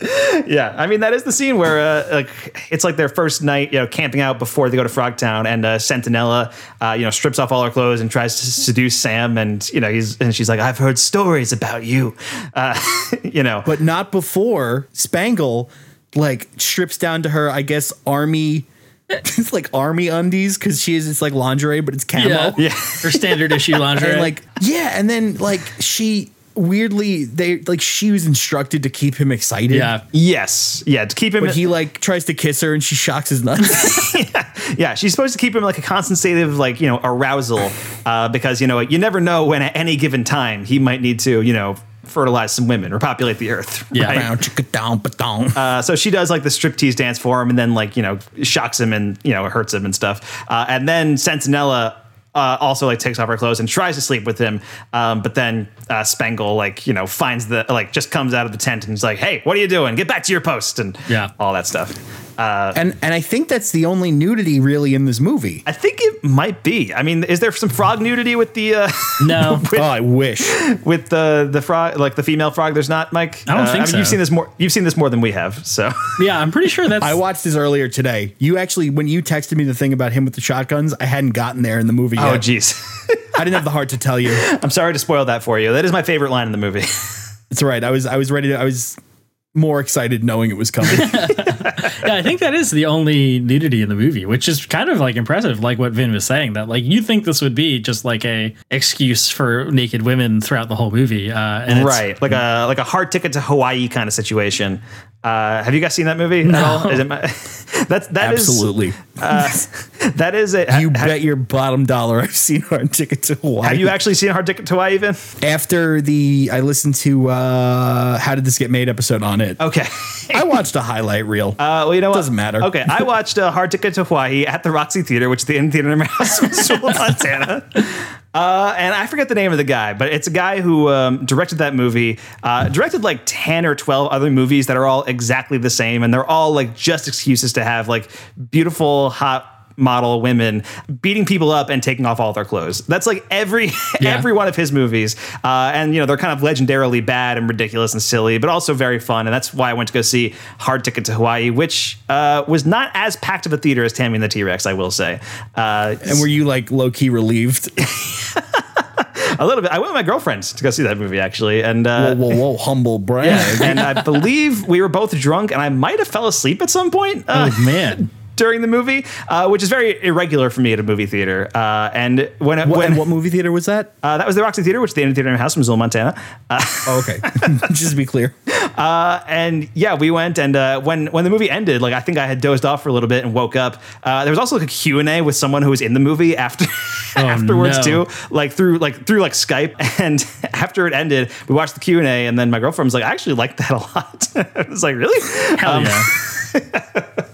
yeah, I mean that is the scene where uh, like it's like their first night, you know, camping out before they go to Frogtown, and uh, Centinella, uh, you know, strips off all her clothes and tries to seduce Sam, and you know, he's and she's like, "I've heard stories about you," uh, you know, but not before Spangle like strips down to her, I guess, army. It's like army undies because she is. It's like lingerie, but it's camo. Yeah. Yeah. Her standard issue lingerie. And like yeah, and then like she weirdly they like she was instructed to keep him excited. yeah. yes, yeah, to keep him. But he like tries to kiss her and she shocks his nuts. Yeah, yeah. she's supposed to keep him like a constant state of like you know arousal, uh, because you know you never know when at any given time he might need to you know fertilize some women or populate the earth. Yeah. right? Bow, chicka, down, ba-dong. Uh, so she does like the striptease dance for him, and then like you know shocks him and you know hurts him and stuff. Uh, and then Centinella uh, also like takes off her clothes and tries to sleep with him, um, but then uh, Spangle like you know finds the like just comes out of the tent and he's like, "Hey, what are you doing? Get back to your post!" and Yeah. all that stuff. Uh, and and I think that's the only nudity really in this movie. I think it might be. I mean, is there some frog nudity with the uh, No. Oh, I wish. with the the frog like the female frog? There's not, Mike. I don't Uh, think mean, You've seen this more. You've seen this more than we have. So Yeah, I'm pretty sure that's I watched this earlier today. You actually, when you texted me the thing about him with the shotguns, I hadn't gotten there in the movie oh yet. jeez. I didn't have the heart to tell you. I'm sorry to spoil that for you. That is my favorite line in the movie. It's right. I was I was ready to. I was more excited knowing it was coming. yeah, I think that is the only nudity in the movie, which is kind of like impressive, like what Vin was saying. That like you think this would be just like a excuse for naked women throughout the whole movie, uh, and it's- right like a like a hard ticket to hawaii kind of situation uh have you guys seen that movie at all is it my, that's that is- Absolutely. that is it you bet your bottom dollar I've seen Hard Ticket to Hawaii. have you actually seen hard ticket to hawaii even After the I listened to uh How Did This Get Made episode on it. okay I watched a highlight reel. uh well you know what Doesn't matter. okay i watched uh, hard ticket to hawaii at the roxy theater which is the in theater in house montana Uh, and I forget the name of the guy, but it's a guy who um, directed that movie, uh, directed like 10 or 12 other movies that are all exactly the same. And they're all like just excuses to have like beautiful, hot model women beating people up and taking off all their clothes. That's like every Yeah. every one of his movies. Uh, and you know, they're kind of legendarily bad and ridiculous and silly, but also very fun. And that's why I went to go see Hard Ticket to Hawaii, which uh, was not as packed of a theater as Tammy and the T-Rex, I will say. Uh, and were you like low key relieved? a little bit. I went with my girlfriend to go see that movie actually, and uh, whoa, whoa, whoa, humble brag. yeah, and I believe we were both drunk, and I might have fell asleep at some point. Uh, oh man, During the movie, uh, which is very irregular for me at a movie theater, uh, and when What, when and what movie theater was that? uh, that was the Roxy Theater, which is the Theater in my house from Missoula, Montana. Uh, Oh, okay. Just to be clear. Uh, and yeah, we went and uh, when when the movie ended, like I think I had dozed off for a little bit and woke up. Uh, there was also like a Q and A with someone who was in the movie after afterwards no. too, like through like through like Skype. And after it ended, we watched the Q and A, and then my girlfriend was like, "I actually liked that a lot." I was like, "Really?" Hell Um, yeah.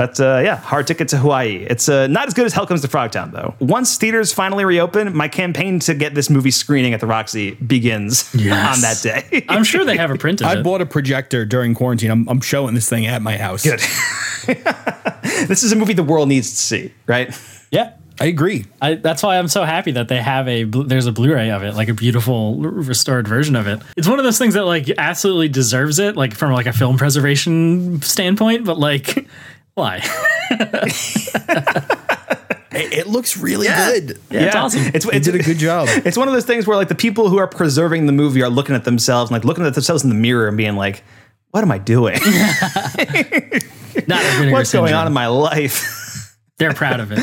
But uh, yeah, hard ticket to Hawaii. It's uh, not as good as Hell Comes to Frogtown, though. Once theaters finally reopen, my campaign to get this movie screening at the Roxy begins Yes. on that day. I'm sure they have a print of I it. bought a projector during quarantine. I'm, I'm showing this thing at my house. Good. this is a movie the world needs to see, right? yeah. I agree. I, that's why I'm so happy that they have a there's a Blu-ray of it, like a beautiful restored version of it. It's one of those things that like absolutely deserves it, like from like a film preservation standpoint. But like, why? It, it looks really good. Yeah, it's awesome. It's, They it's did a good job. It's one of those things where like the people who are preserving the movie are looking at themselves, like looking at themselves in the mirror and being like, "What am I doing? Not a Vinegar What's going on in my life?" They're proud of it.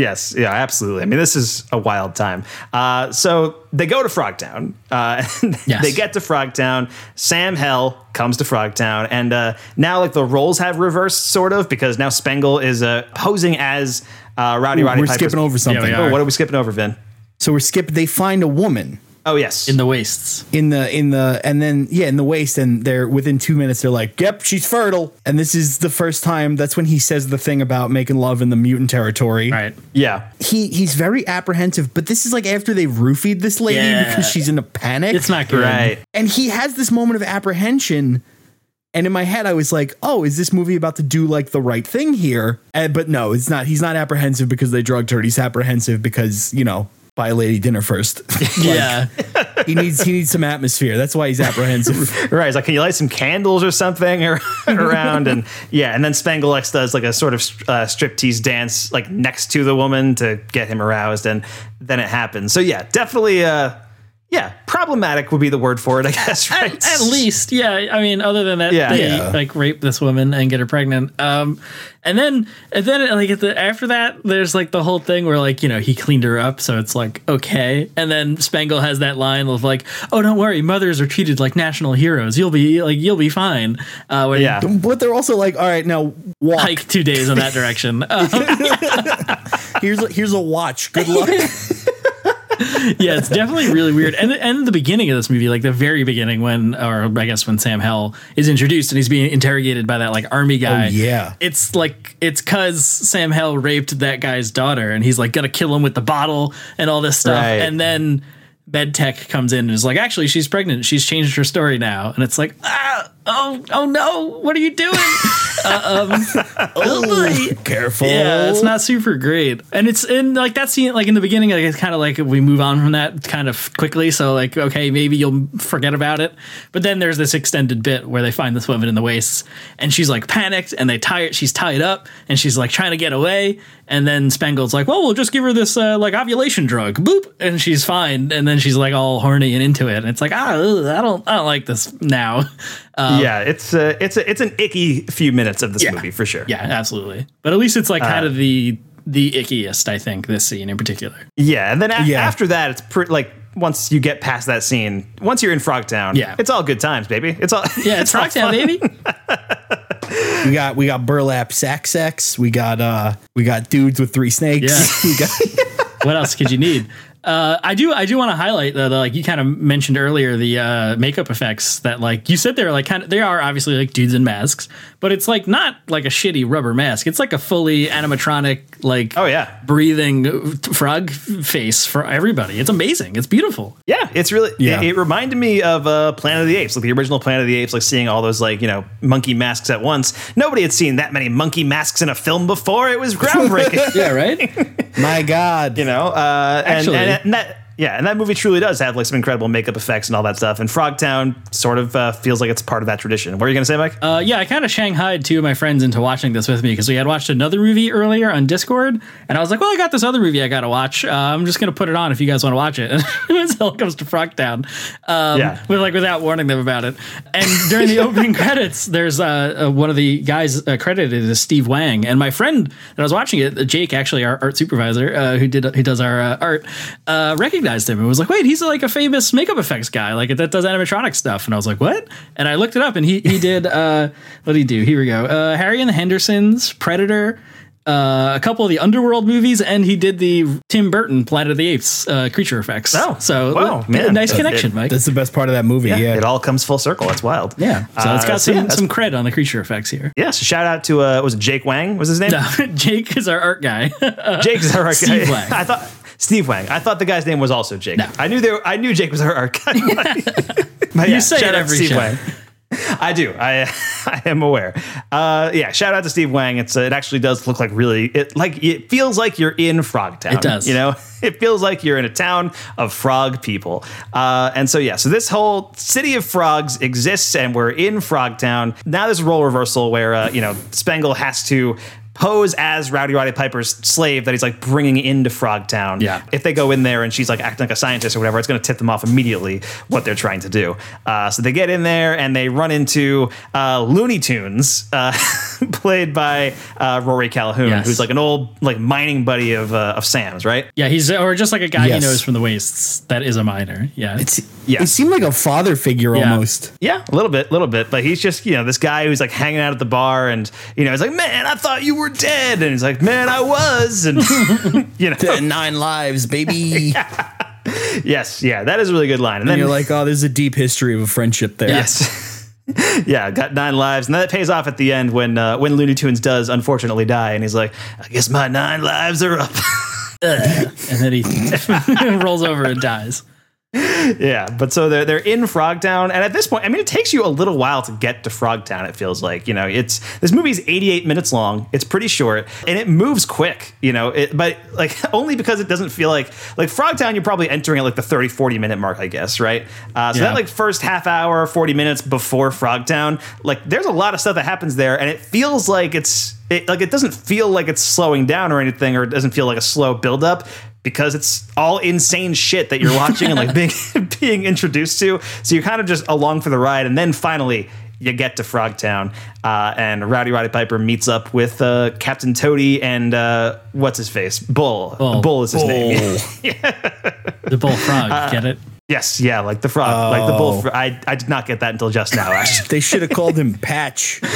Yes, yeah, absolutely. I mean, this is a wild time. Uh, so they go to Frogtown. Uh, Yes. They get to Frogtown. Sam Hell comes to Frogtown, and uh, now like the roles have reversed, sort of, because now Spangle is uh, posing as uh, Rowdy Ooh, Roddy. we're Piper's- skipping over something. Yeah, Oh, what are we skipping over, Vin? So we're skipping. They find a woman Oh, yes. in the wastes. in the in the and then yeah in the waist and they're within two minutes they're like yep she's fertile and this is the first time that's when he says the thing about making love in the mutant territory Right. yeah. he he's very apprehensive but this is like after they've roofied this lady Yeah. because she's in a panic It's not good. Right. and he has this moment of apprehension and in my head i was like oh is this movie about to do like the right thing here and, but no it's not he's not apprehensive because they drugged her he's apprehensive because you know buy a lady dinner first Yeah. he needs he needs some atmosphere that's why he's apprehensive Right. He's like, can you light some candles or something around? And yeah, and then Spangle X does like a sort of uh, striptease dance like next to the woman to get him aroused, and then it happens. So yeah, definitely. Uh, yeah, problematic would be the word for it, I guess. Right. At, at least, yeah. I mean, other than that, Yeah. they Yeah. like rape this woman and get her pregnant. Um, and then, and then, like at the after that, there's like the whole thing where like you know he cleaned her up, so it's like okay. And then Spangle has that line of like, "Oh, don't worry, mothers are treated like national heroes. You'll be like, you'll be fine." Uh, when Yeah. but they're also like all right now walk hike two days in that direction. Um, here's a, here's a watch good luck yeah, it's definitely really weird. And and the beginning of this movie, like the very beginning, when or I guess when Sam Hell is introduced and he's being interrogated by that like army guy. Oh, yeah. it's like it's cause Sam Hell raped that guy's daughter, and he's like gonna kill him with the bottle and all this stuff, Right. and then. MedTech comes in and is like, actually, she's pregnant. She's changed her story now, and it's like, ah, oh, oh no, what are you doing? Um, oh, careful Yeah, it's not super great, and it's in like that scene. Like in the beginning, like it's kind of like we move on from that kind of quickly. So like, okay, maybe you'll forget about it. But then there's this extended bit where they find this woman in the wastes, and she's like panicked, and they tie her. She's tied up, and she's like trying to get away. And then Spangle's like, "Well, we'll just give her this uh, like ovulation drug, boop," and she's fine. And then she's like all horny and into it, and it's like, ah, ugh, I don't, I don't like this now. Um, yeah, it's uh, it's a, it's an icky few minutes of this Yeah. movie for sure. Yeah, absolutely. But at least it's like kind of the the ickiest, I think, this scene in particular. Yeah, and then a- Yeah. after that, it's pretty like once you get past that scene, once you're in Frogtown, Yeah. it's all good times, baby. It's all Yeah, it's Rocktown, fun. baby. we got we got burlap sack sex we got uh we got dudes with three snakes Yeah. we got what else could you need? Uh, I do. I do want to highlight though, the, like you kind of mentioned earlier, the uh, makeup effects that like you said they're like kind of they are obviously like dudes in masks, but it's like not like a shitty rubber mask. It's like a fully animatronic like Oh, yeah. breathing frog face for everybody. It's amazing. It's beautiful. Yeah, it's really. Yeah. It, it reminded me of uh, Planet of the Apes, like the original Planet of the Apes, like seeing all those like you know monkey masks at once. Nobody had seen that many monkey masks in a film before. It was groundbreaking. Yeah, right. my god you know, uh, and, Actually- and, and that. Yeah, and that movie truly does have like some incredible makeup effects and all that stuff. And Frogtown sort of uh, feels like it's part of that tradition. What are you gonna say, Mike? Uh, yeah, I kind of shanghaied two of my friends into watching this with me because we had watched another movie earlier on Discord, and I was like, "Well, I got this other movie I got to watch. Uh, I'm just gonna put it on if you guys want to watch it." And it comes to Frogtown, um, Yeah. with like without warning them about it. And during the opening credits, there's uh, uh, one of the guys uh, credited as Steve Wang, and my friend that I was watching it, Jake, actually our art supervisor, uh, who did who does our uh, art, uh, recognized recognized him and was like, wait, he's like a famous makeup effects guy, like that does animatronic stuff. And I was like, what? And I looked it up, and he he did. uh What did he do? Here we go. Uh Harry and the Hendersons, Predator. Uh, a couple of the Underworld movies, and he did the Tim Burton Planet of the Apes uh, creature effects. Oh, so wow, man. nice It- connection, it- Mike. That's the best part of that movie. Yeah. It all comes full circle. It's wild. Yeah, so it's got some yeah, some cred on the creature effects here. Yeah, so shout out to uh was it Jake Wang? Was his name? No, Jake is our art guy. Jake is our art guy. I thought Steve Wang. I thought the guy's name was also Jake. I knew there. I knew Jake was our guy. But You say it shout out to every Steve show. Wang. I do. I I am aware. Uh, yeah, shout out to Steve Wang. It's uh, it actually does look like really it like it feels like you're in Frogtown. It does. You know, it feels like you're in a town of frog people. Uh, and so yeah, so this whole city of frogs exists, and we're in Frogtown. Now there's a role reversal where uh, you know Spangle has to pose as Rowdy Roddy Piper's slave that he's like bringing into Frogtown. Yeah. If they go in there and she's like acting like a scientist or whatever, it's going to tip them off immediately what they're trying to do. Uh, so they get in there and they run into uh, Looney Tunes, uh, played by uh, Rory Calhoun, Yes. who's like an old like mining buddy of uh, of Sam's, right? yeah, he's or just like a guy Yes. he knows from the wastes. That is a miner. Yeah, It's, Yeah. It seemed like a father figure Yeah. almost. Yeah, a little bit, a little bit. But he's just, you know, this guy who's like hanging out at the bar and, you know, he's like, man, I thought you were dead. And he's like, man, I was. And, you know, Nine lives, baby. yes, yeah, that is a really good line. And And then you're like, oh, there's a deep history of a friendship there. Yes. yeah, got nine lives, and that pays off at the end when uh, when Looney Tunes does unfortunately die, and he's like, "I guess my nine lives are up." and then he rolls over and dies. Yeah, but so they're they're in Frogtown, and at this point, I mean, it takes you a little while to get to Frogtown. It feels like you know, it's this movie is 88 minutes long. It's pretty short, and it moves quick. You know, it but like only because it doesn't feel like like Frogtown. You're probably entering at like the 30 40 minute mark, I guess, right? Uh, so Yeah. that like first half hour, 40 minutes before Frogtown, like there's a lot of stuff that happens there, and it feels like it's it, like it doesn't feel like it's slowing down or anything, or it doesn't feel like a slow buildup because it's all insane shit that you're watching and like being being introduced to. So you're kind of just along for the ride, and then finally you get to Frogtown, uh, and Rowdy Roddy Piper meets up with uh, Captain Toady and uh, what's his face, Bull. Bull. Bull is his name. The bullfrog. Uh, get it? Yes, yeah, like the frog, like the bull. Oh. fr- I I did not get that until just now. Actually, They should have called him Patch.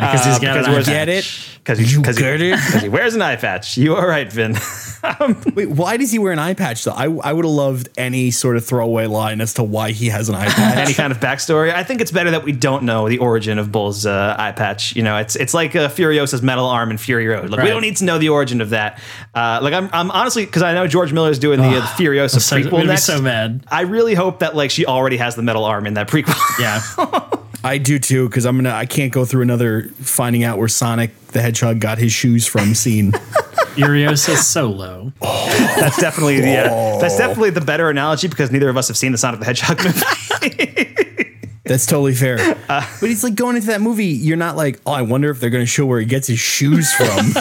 Because he's got because an eye Get it? because he, You because he, he wears an eye patch. You are right, Vin. Wait, why does he wear an eye patch though? I, I would have loved any sort of throwaway line as to why he has an eye patch. any kind of backstory. I think it's better that we don't know the origin of Bull's uh, eye patch. You know, it's it's like uh, Furiosa's metal arm in Fury Road. Like we don't need to know the origin of that. Uh, like I'm, I'm honestly because I know George Miller's doing the, uh, the Furiosa so- I'm prequel be next. so mad. I really hope that like she already has the metal arm in that prequel. Yeah. I do too, because I'm gonna I can't go through another finding out where Sonic the Hedgehog got his shoes from scene. Furiosa Solo. that's definitely the uh, that's Oh. definitely the better analogy because neither of us have seen the Sonic the Hedgehog movie. That's totally fair. but he's like going into that movie, you're not like, oh, I wonder if they're gonna show where he gets his shoes from.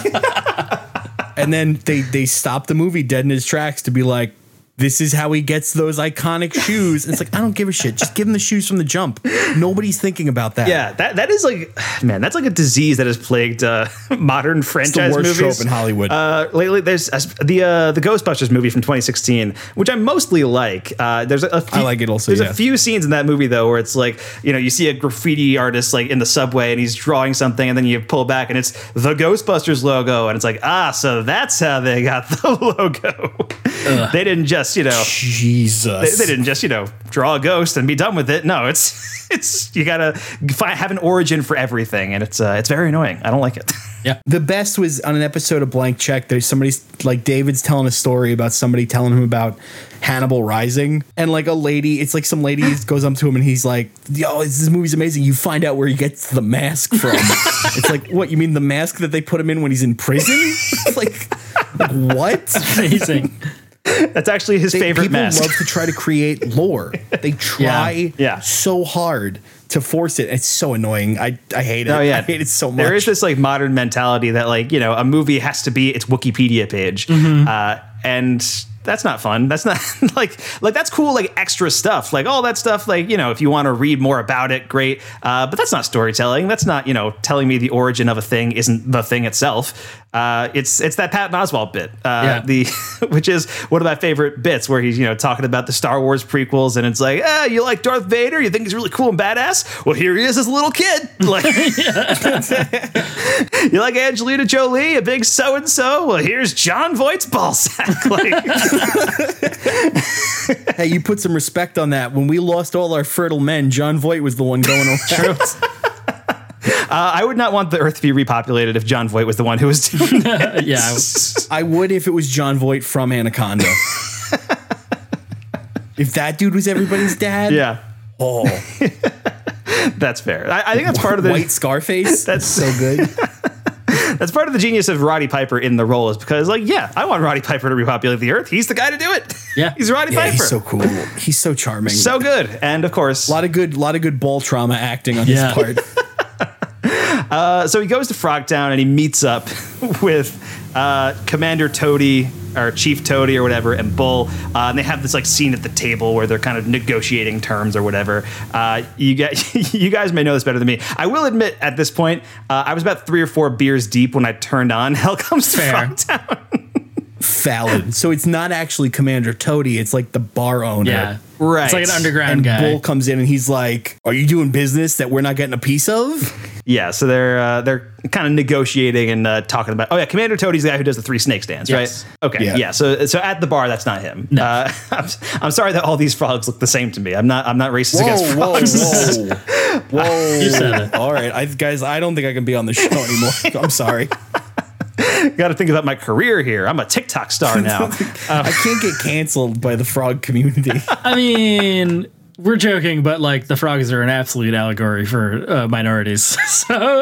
and then they they stop the movie dead in his tracks to be like, this is how he gets those iconic shoes. And it's like, I don't give a shit. Just give him the shoes from the jump. Nobody's thinking about that. Yeah, that that is like, man, that's like a disease that has plagued uh, modern franchise worst movies trope in Hollywood. Uh, lately, there's uh, the uh, the Ghostbusters movie from 2016, which I mostly like. Uh, there's a, a few, I like it also, There's yeah. a few scenes in that movie though where it's like, you know, you see a graffiti artist like in the subway and he's drawing something, and then you pull back and it's the Ghostbusters logo, and it's like, ah, so that's how they got the logo. they didn't just, you know. Jesus. They, they didn't just you know draw a ghost and be done with it. No, it's it's you gotta find, have an origin for everything, and it's uh, it's very annoying. I don't like it. Yeah. The best was on an episode of Blank Check. There's somebody like David's telling a story about somebody telling him about Hannibal Rising, and like a lady, it's like some lady goes up to him and he's like, "Yo, this movie's amazing." You find out where he gets the mask from. it's like, what you mean the mask that they put him in when he's in prison? like, like what? Amazing. That's actually his They- favorite people mask. love to try to create lore. They try Yeah. so hard to force it. It's so annoying. I, I hate it. Oh yeah, I hate it so much. There is this like modern mentality that like you know a movie has to be its Wikipedia page, Mm-hmm. uh, and that's not fun. That's not like like that's cool like extra stuff like all that stuff like you know if you want to read more about it, great. Uh, but that's not storytelling. That's not you know telling me the origin of a thing isn't the thing itself. Uh, it's it's that Patton Oswalt bit, uh, Yeah. the which is one of my favorite bits, where he's you know talking about the Star Wars prequels, and it's like, ah, you like Darth Vader? You think he's really cool and badass? Well, here he is as a little kid. Like, you like Angelina Jolie, a big so and so? Well, here's Jon Voight's ballsack. Like, hey, you put some respect on that. When we lost all our fertile men, Jon Voight was the one going around. Uh, I would not want the Earth to be repopulated if Jon Voight was the one who was doing that. yeah. I would if it was Jon Voight from Anaconda. if that dude was everybody's dad, yeah, oh, that's fair. I, I think that's part of the white Scarface. That's so good. That's part of the genius of Roddy Piper in the role is because, like, yeah, I want Roddy Piper to repopulate the Earth. He's the guy to do it. Yeah. he's Roddy Yeah, Piper. he's so cool. He's so charming. So good, and of course, a lot of good, a lot of good ball trauma acting on Yeah. his part. Uh, so he goes to Frogtown and he meets up with uh, Commander Toady or Chief Toady or whatever and Bull. Uh, and they have this like scene at the table where they're kind of negotiating terms or whatever. Uh, you guys, you guys may know this better than me. I will admit at this point, uh, I was about three or four beers deep when I turned on Hell Comes to Fair. Frogtown. Valid. So it's not actually Commander Toady. It's like the bar owner. Yeah. Right. It's like an underground And guy. Bull comes in and he's like, "Are you doing business that we're not getting a piece of?" Yeah, so they're uh, they're kind of negotiating and uh, talking about. Oh yeah, Commander Toady's the guy who does the three snakes dance, Yes. right? Okay, Yeah. yeah. So so at the bar, that's not him. No. Uh, I'm, I'm sorry that all these frogs look the same to me. I'm not I'm not racist against Whoa, whoa, frogs. whoa, whoa! You said it. All right, I, guys. I don't think I can be on the show anymore. I'm sorry. Got to think about my career here. I'm a TikTok star now. I can't get canceled by the frog community. I mean, we're joking, but like the frogs are an absolute allegory for uh, minorities. so uh,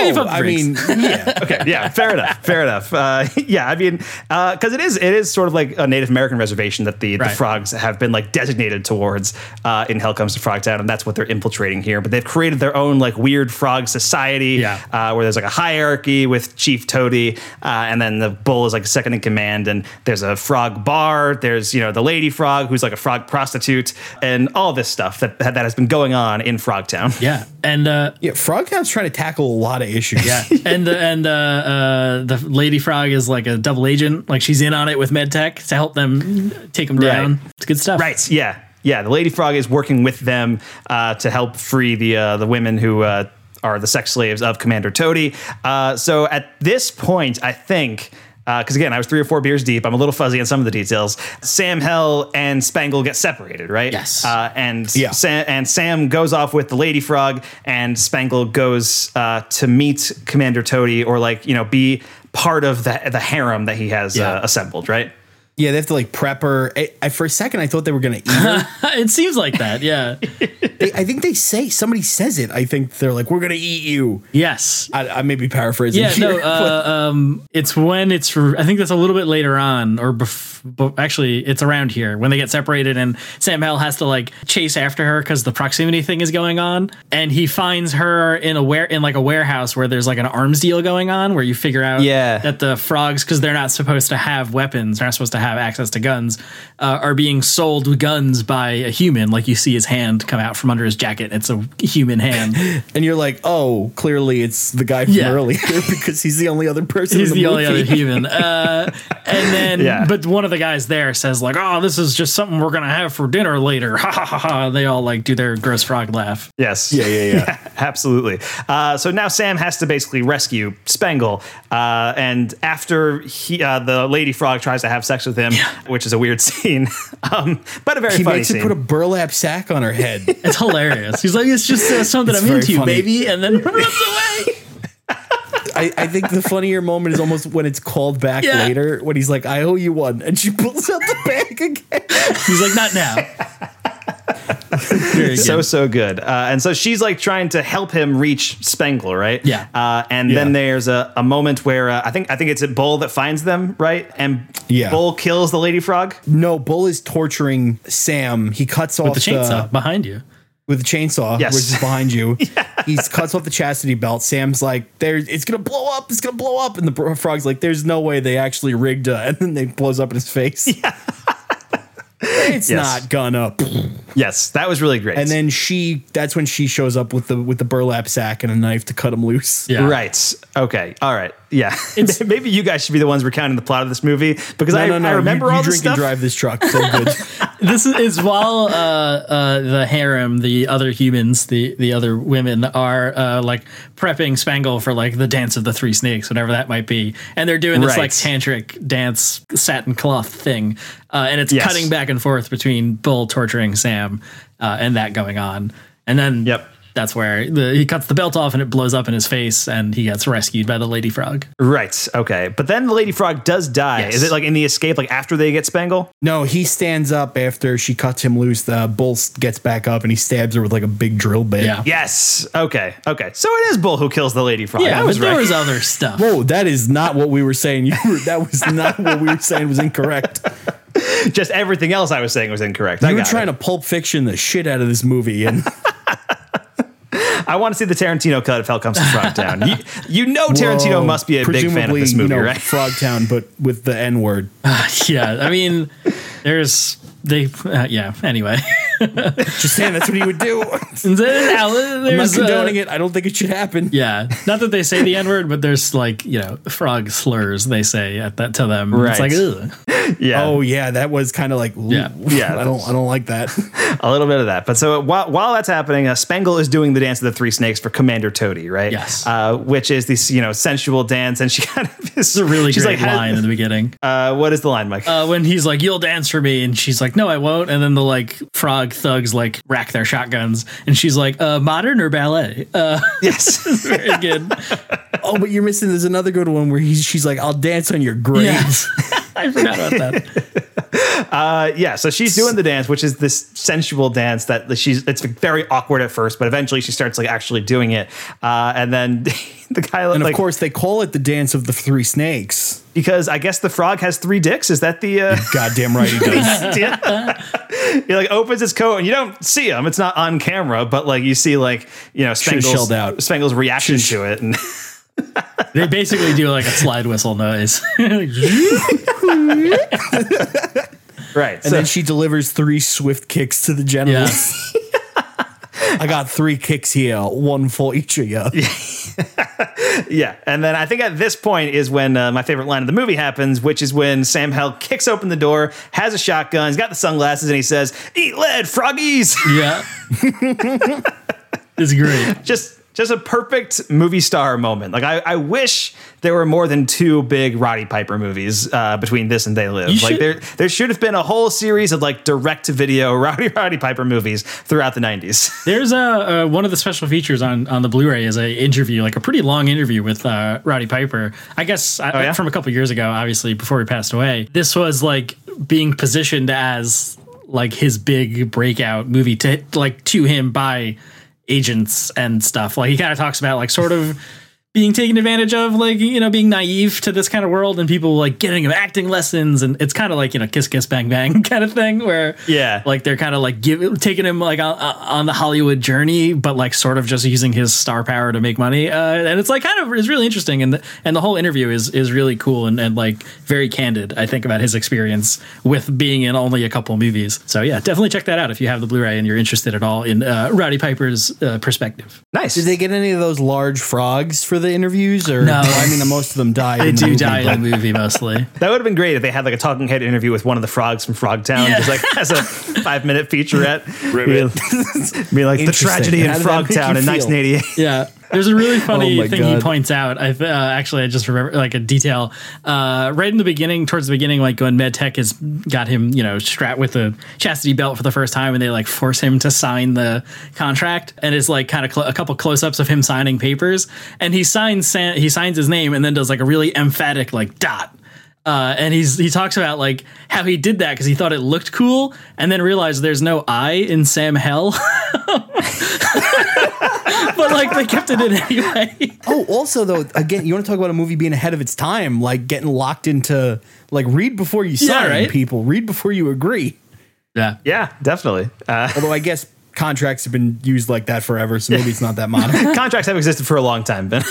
Oh, I mean, yeah. okay, yeah, fair enough, fair enough. Uh, yeah, I mean, because it is it is sort of like a Native American reservation that the, Right. the frogs have been like designated towards uh, in Hell Comes to Frogtown, and that's what they're infiltrating here. But they've created their own like weird frog society, Yeah. uh, where there's like a hierarchy with Chief Toady, uh, and then the bull is like second in command, and there's a frog bar. There's you know the lady frog who's like a frog prostitute, and all this stuff that that has been going on in Frogtown. yeah, and uh, Yeah, Frogtown's trying to tackle a lot of issues. yeah, and the and uh, uh, the lady frog is like a double agent. Like she's in on it with MedTech to help them take them down. Right. It's good stuff. Right. Yeah. Yeah. The Lady Frog is working with them uh, to help free the uh, the women who uh, are the sex slaves of Commander Toady. Uh, so at this point, I think. Because again, I was three or four beers deep. I'm a little fuzzy on some of the details. Sam Hell and Spangle get separated, right? Yes. Uh, and Yeah. Sam, and Sam goes off with the Lady Frog, and Spangle goes uh, to meet Commander Toady, or like you know, be part of the the harem that he has Yeah. uh, assembled, right? Yeah, they have to like prep her. I, I, for a second, I thought they were going to eat her. it seems like that. Yeah. they, I think they say somebody says it. I think they're like, "We're going to eat you." yes. I, I may be paraphrasing. Yeah, no, here, uh, um, it's when it's. I think that's a little bit later on, or bef- but actually, it's around here when they get separated, and Sam Hell has to like chase after her because the proximity thing is going on, and he finds her in a ware in like a warehouse where there's like an arms deal going on, where you figure out Yeah. that the frogs because they're not supposed to have weapons, they're not supposed to have access to guns, uh, are being sold guns by a human. Like you see his hand come out from under his jacket, it's a human hand. and you're like, "Oh, clearly it's the guy from Yeah. earlier because he's the only other person." He's in the, the, only other human. Uh, and then, Yeah. but one of the guys there says like, "Oh, this is just something we're gonna have for dinner later." Ha ha ha ha! They all like do their gross frog laugh. Yes. Yeah, yeah, yeah. absolutely. Uh, so now Sam has to basically rescue Spangle, uh, and after he, uh, the lady frog tries to have sex with him, which is a weird scene, um, but a very He funny makes her put a burlap sack on her head. It's hilarious. He's like, "It's just uh, something It's I'm into, funny. baby," and then runs away. I, I think the funnier moment is almost when it's called back Yeah. later when he's like, "I owe you one," and she pulls out the bag again. He's like, "Not now." So so good, uh, and so she's like trying to help him reach Spangle, right? Yeah. Uh, and then there's a, a moment where uh, I think I think it's a Bull that finds them, right? And Yeah. Bull kills the lady frog. No, Bull is torturing Sam. He cuts off the chainsaw behind you. With a chainsaw, Yes. which is behind you. He cuts off the chastity belt. Sam's like, "There, it's gonna blow up. It's gonna blow up." And the frog's like, "There's no way they actually rigged it." And then they blows up in his face. It's Yes. not gonna. Yes, that was really great. And then she that's when she shows up with the with the burlap sack and a knife to cut him loose. Yeah. Right. Okay. All right. Yeah. Maybe you guys should be the ones recounting the plot of this movie because No, I, no, no. I remember you, you all this drink and drive this truck. So good. this is, is while uh, uh, the harem, the other humans, the the other women are uh, like prepping Spangle for like the dance of the three snakes, whatever that might be, and they're doing this Right. like tantric dance satin cloth thing, uh, and it's Yes. cutting back and forth between Bull torturing Sam uh, and that going on, and then Yep. That's where the, he cuts the belt off and it blows up in his face, and he gets rescued by the lady frog. Right. Okay. But then the lady frog does die. Yes. Is it like in the escape, like after they get Spangle? no, he stands up after she cuts him loose. The bull gets back up and he stabs her with like a big drill bit. Yeah. Yes. Okay. Okay. So it is Bull who kills the lady frog. Yeah, I but was there right. was other stuff. Whoa, that is not what we were saying. You were, that was not what we were saying was incorrect. Just everything else I was saying was incorrect. I You were got trying it. to pulp fiction the shit out of this movie, and I want to see the Tarantino cut of Hell Comes to Frogtown. you, you know Tarantino Whoa, must be a big fan of this movie, you know, right? Frogtown, but with the N word. yeah, I mean, there's they. Uh, yeah. Anyway, Just saying, that's what he would do. I'm not there's condoning uh, it. I don't think it should happen. Yeah, not that they say the N word, but there's like you know frog slurs they say at that to them. It's Right. like ugh. Yeah. Oh yeah, that was kind of like Yeah. Yeah. I don't I don't like that. A little bit of that. But so while, while that's happening, uh, Spangle is doing the dance of the three snakes for Commander Toady, right? Yes. Uh, which is this, you know, sensual dance. And she kind of is a really she's great like, line in the beginning. Uh, what is the line, Mike? Uh, when he's like, "You'll dance for me," and she's like, "No, I won't." And then the like frog thugs like rack their shotguns, and she's like, uh, "Modern or ballet?" Uh, yes. very good. oh, but you're missing. There's another good one where he's she's like, "I'll dance on your grave." Yeah. I forgot about that. Uh, yeah, so she's doing the dance, which is this sensual dance that she's. It's very awkward at first, but eventually she starts like actually doing it, uh, and then the guy And like of course, they call it the dance of the three snakes. because I guess the frog has three dicks. Is that the? Uh, Goddamn right he does. he like opens his coat and you don't see him. It's not on camera, but like you see like you know Spangle's shelled out. Spangle's reaction to it, and They basically do like a slide whistle noise. right. And so- then she delivers three swift kicks to the genitals. I got three kicks here, one for each of you. Yeah, and then I think at this point is when uh, my favorite line of the movie happens, which is when Sam Hell kicks open the door, has a shotgun, he's got the sunglasses, and he says, "Eat lead, froggies." yeah, it's great. just just a perfect movie star moment. Like I, I wish there were more than two big Roddy Piper movies uh, between this and They Live. You like should- there there should have been a whole series of like direct to video Rowdy Roddy Piper movies throughout the nineties. There's a uh, one of the special features on on the Blu-ray is a interview, like a pretty long interview with uh, Roddy Piper. I guess I, Oh, yeah? from a couple years ago, obviously before he passed away. This was like being positioned as like his big breakout movie to like to him by agents and stuff. Like he kind of talks about like sort of being taken advantage of, like you know, being naive to this kind of world, and people like getting him acting lessons, and it's kind of like you know, kiss kiss bang bang kind of thing, where Yeah. like they're kind of like give, taking him like on, on the Hollywood journey, but like sort of just using his star power to make money, uh, and it's like kind of it's really interesting, and the, and the whole interview is is really cool and, and like very candid. I think about his experience with being in only a couple movies. So yeah, definitely check that out if you have the Blu-ray and you're interested at all in uh, Roddy Piper's uh, perspective. Nice. Did they get any of those large frogs for the interviews? Or No. I mean, most of them die. They in the do movie, die but- in the movie mostly. That would have been great if they had like a talking head interview with one of the frogs from Frogtown, Yeah. just like as a five minute featurette. Ribbit. Be, be like the tragedy in How did Frogtown you in feel? 1988. Yeah. There's a really funny Oh thing he points out. I uh, actually I just remember like a detail uh, right in the beginning, towards the beginning, like when MedTech has got him, you know, strapped with a chastity belt for the first time, and they like force him to sign the contract, and it's like kind of cl- a couple close ups of him signing papers, and he signs San- he signs his name, and then does like a really emphatic like dot. Uh, and he's he talks about like how he did that because he thought it looked cool, and then realized there's no I in Sam Hell, but like they kept it in anyway. Oh, also though, again, you want to talk about a movie being ahead of its time, like getting locked into like read before you Yeah, sign, right? people read before you agree. Yeah, Yeah, definitely. Uh, Although I guess contracts have been used like that forever, so maybe it's not that modern. contracts have existed for a long time, Ben.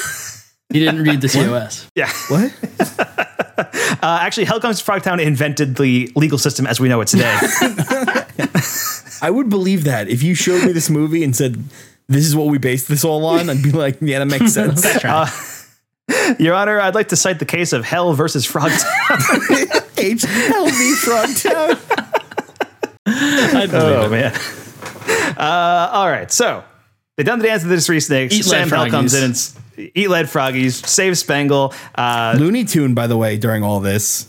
he didn't read the TOS. yeah. what? Uh, actually, Hell Comes to Frogtown invented the legal system as we know it today. I would believe that if you showed me this movie and said this is what we based this all on, I'd be like, yeah, that makes sense. Uh, Your Honor, I'd like to cite the case of Hell versus Frogtown. HLV Frogtown. I'd believe oh it. man. Uh, all right, so they done the dance of the three snakes. Eat Sam Hell comes froggies. in and s- eat lead froggies, save Spangle. Uh, Looney Tune, by the way, during all this,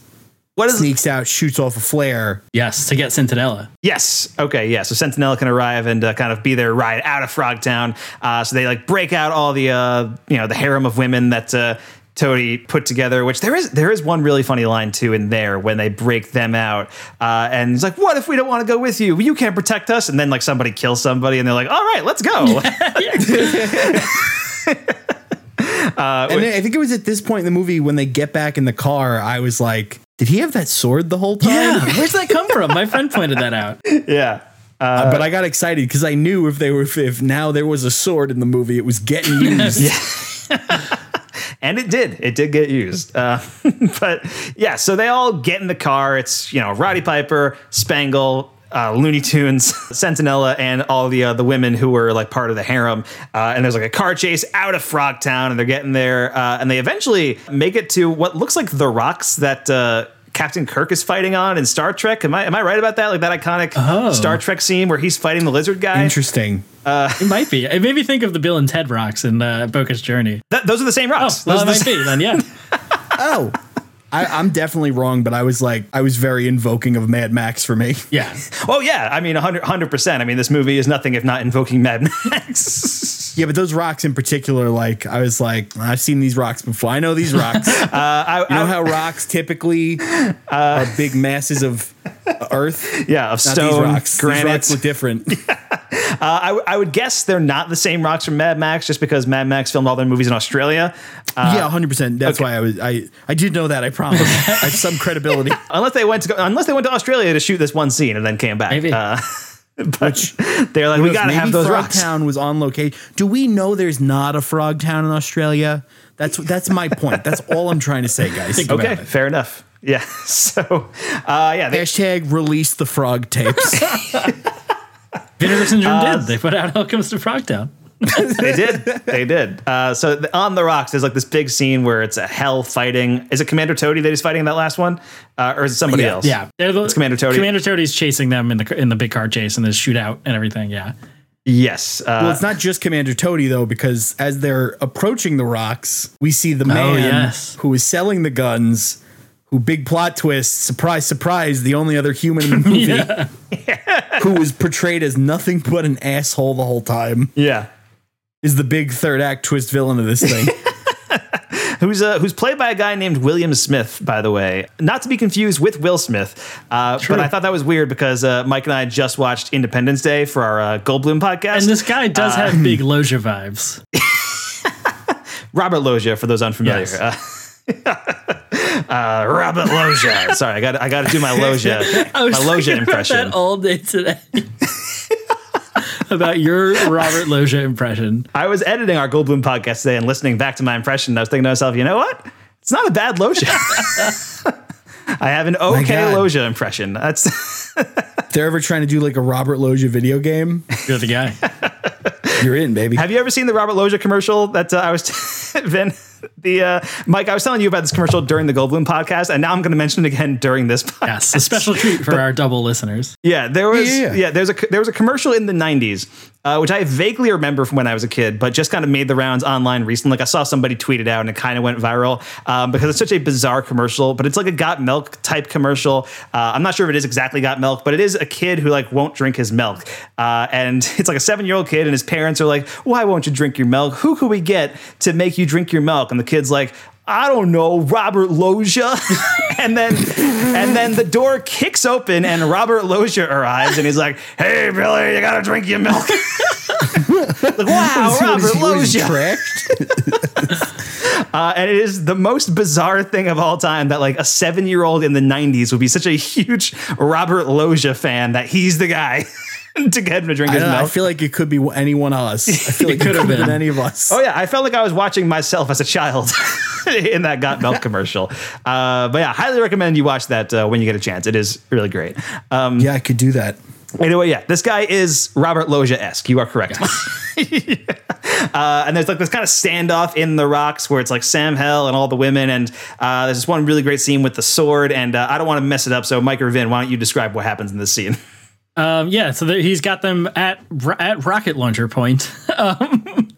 what is sneaks out, shoots off a flare. Yes, to get Centinella. Yes. Okay. Yeah. So Centinella can arrive and uh, kind of be their ride out of Frogtown. Uh, so they like break out all the uh, you know the harem of women that uh, Toady put together. Which there is there is one really funny line too in there when they break them out. Uh, and it's like, what if we don't want to go with you? You can't protect us. And then like somebody kills somebody, and they're like, all right, let's go. Uh, and then I think it was at this point in the movie when they get back in the car, I was like, did he have that sword the whole time? Yeah, where's that come from? My friend pointed that out. yeah. Uh, but I got excited because I knew if they were if now there was a sword in the movie, it was getting used. and it did it did get used uh, but yeah so they all get in the car it's you know roddy piper spangle uh, Looney Tunes, Centinella, and all the uh, the women who were like part of the harem, uh, and there's like a car chase out of Frogtown, and they're getting there, uh, and they eventually make it to what looks like the rocks that uh, Captain Kirk is fighting on in Star Trek. Am I am I right about that? Like that iconic Oh. Star Trek scene where he's fighting the lizard guy. Interesting. it might be. It made me think of the Bill and Ted rocks in uh, Bogus Journey. Th- those are the same rocks. Well, those it are the might be then. Yeah. oh. I, I'm definitely wrong, but I was like, I was very invoking of Mad Max for me. Yeah. Oh yeah, I mean 100 percent. I mean this movie is nothing if not invoking Mad Max. Yeah, but those rocks in particular, like I was like, I've seen these rocks before. I know these rocks. Uh, I, you know how rocks typically uh, are big masses of earth. yeah, of Not these stone, rocks. granite. These rocks look different. Uh, I, w- I would guess they're not the same rocks from Mad Max, just because Mad Max filmed all their movies in Australia. Uh, yeah, hundred percent. That's okay. why I was. I I did know that. I promise. I have some credibility. unless they went to go, unless they went to Australia to shoot this one scene and then came back. Maybe. Uh, but they're like, we got to have maybe those rocks. Frogtown was on location. Do we know there's not a Frog Town in Australia? That's that's my point. That's all I'm trying to say, guys. Okay, fair enough. Yeah. So, uh, yeah, they, Hashtag release the frog tapes. Vinegar Syndrome Uh, did. They put out Hell Comes to Frogtown. they did. They did. Uh, so the, on the rocks, there's like this big scene where it's a hell fighting. Is it Commander Toady that he's fighting in that last one, uh, or is it somebody else? Yeah, the, It's Commander Toady. Commander Toady's chasing them in the in the big car chase and the shootout and everything. Yeah. Yes. Uh, well, it's not just Commander Toady though, because as they're approaching the rocks, we see the man yes. who is selling the guns. Who big plot twist? Surprise, surprise! The only other human in the movie who was portrayed as nothing but an asshole the whole time yeah. Is the big third act twist villain of this thing. who's uh, who's played by a guy named William Smith, by the way, not to be confused with Will Smith. Uh, but I thought that was weird because uh, Mike and I just watched Independence Day for our uh, Goldblum podcast. And this guy does Uh, have big Loggia vibes. Robert Loggia, for those unfamiliar. Yes. Uh, uh, Robert Loggia. Sorry, I got I got to do my Loggia, I was my Loggia thinking about impression. that all day today. about your Robert Loggia impression. I was editing our Goldblum podcast today and listening back to my impression. And I was thinking to myself, you know what? It's not a bad Loggia. I have an okay Loggia impression. That's if they're ever trying to do like a Robert Loggia video game, You're the guy. you're in, baby. Have you ever seen the Robert Loggia commercial that uh, I was Vin the uh, Mike? I was telling you about this commercial during the Goldblum podcast, and now I'm going to mention it again during this podcast. Yes, a special treat for our double listeners. Yeah, there was Yeah, yeah, yeah. there's a there was a commercial in the '90s, uh, which I vaguely remember from when I was a kid, but just kind of made the rounds online recently. Like I saw somebody tweet it out, and it kind of went viral um, because it's such a bizarre commercial. But it's like a got milk type commercial. Uh, I'm not sure if it is exactly got milk, but it is a kid who like won't drink his milk, uh, and it's like a seven year old kid, and his parents are like, "Why won't you drink your milk? Who could we get to make you drink your milk?" And the kid's like. I don't know, Robert Loggia. and then and then the door kicks open and Robert Loggia arrives and he's like, Hey Billy, you gotta drink your milk. like, wow, is Robert he- what is Loggia. Uh, and it is the most bizarre thing of all time that like a seven year old in the 90s would be such a huge Robert Loggia fan that he's the guy to get him to drink his know, I feel like it could be any one of us. I feel like it could have been. any of us. Oh yeah, I felt like I was watching myself as a child in that Got Milk commercial. Uh, but yeah, highly recommend you watch that uh, when you get a chance. It is really great. Um, Yeah, I could do that. Anyway, yeah, this guy is Robert Loggia esque. You are correct. uh, and there's like this kind of standoff in the rocks where it's like Sam Hell and all the women, and uh, there's this one really great scene with the sword. And uh, I don't want to mess it up, so Mike or Vin, why don't you describe what happens in this scene? Um, yeah, so there, he's got them at at rocket launcher point. um,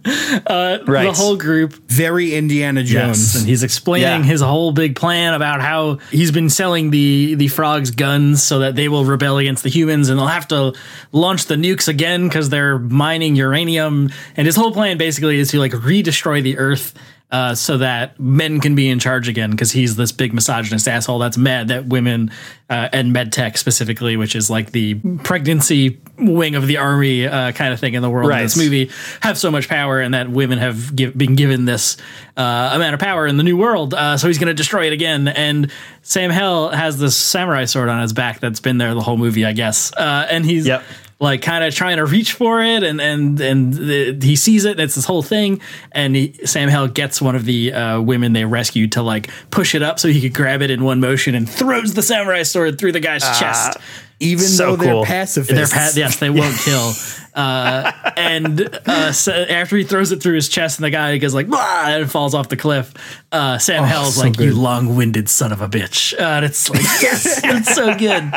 uh, Right. The whole group. Very Indiana Jones. Yes, and he's explaining Yeah. his whole big plan about how he's been selling the the frogs guns so that they will rebel against the humans and they'll have to launch the nukes again because they're mining uranium. And his whole plan basically is to like re-destroy the Earth. Uh, so that men can be in charge again because he's this big misogynist asshole that's mad that women uh, and medtech specifically, which is like the pregnancy wing of the army uh, kind of thing in the world Right. in this movie, have so much power and that women have give, been given this uh, amount of power in the new world. Uh, so he's going to destroy it again. And Sam Hell has this samurai sword on his back that's been there the whole movie, I guess. Uh, and he's Yep. Like kind of trying to reach for it, and and and the, he sees it. And it's this whole thing, and he, Sam Hell gets one of the uh, women they rescued to like push it up so he could grab it in one motion and throws the samurai sword through the guy's chest. Even So though they're pacifists. They're pa- yes, they won't kill. Uh, and uh, so after he throws it through his chest, and the guy goes like, and falls off the cliff. Uh, Sam Hell's so like, "You long-winded son of a bitch," uh, and it's like, yes, it's so good.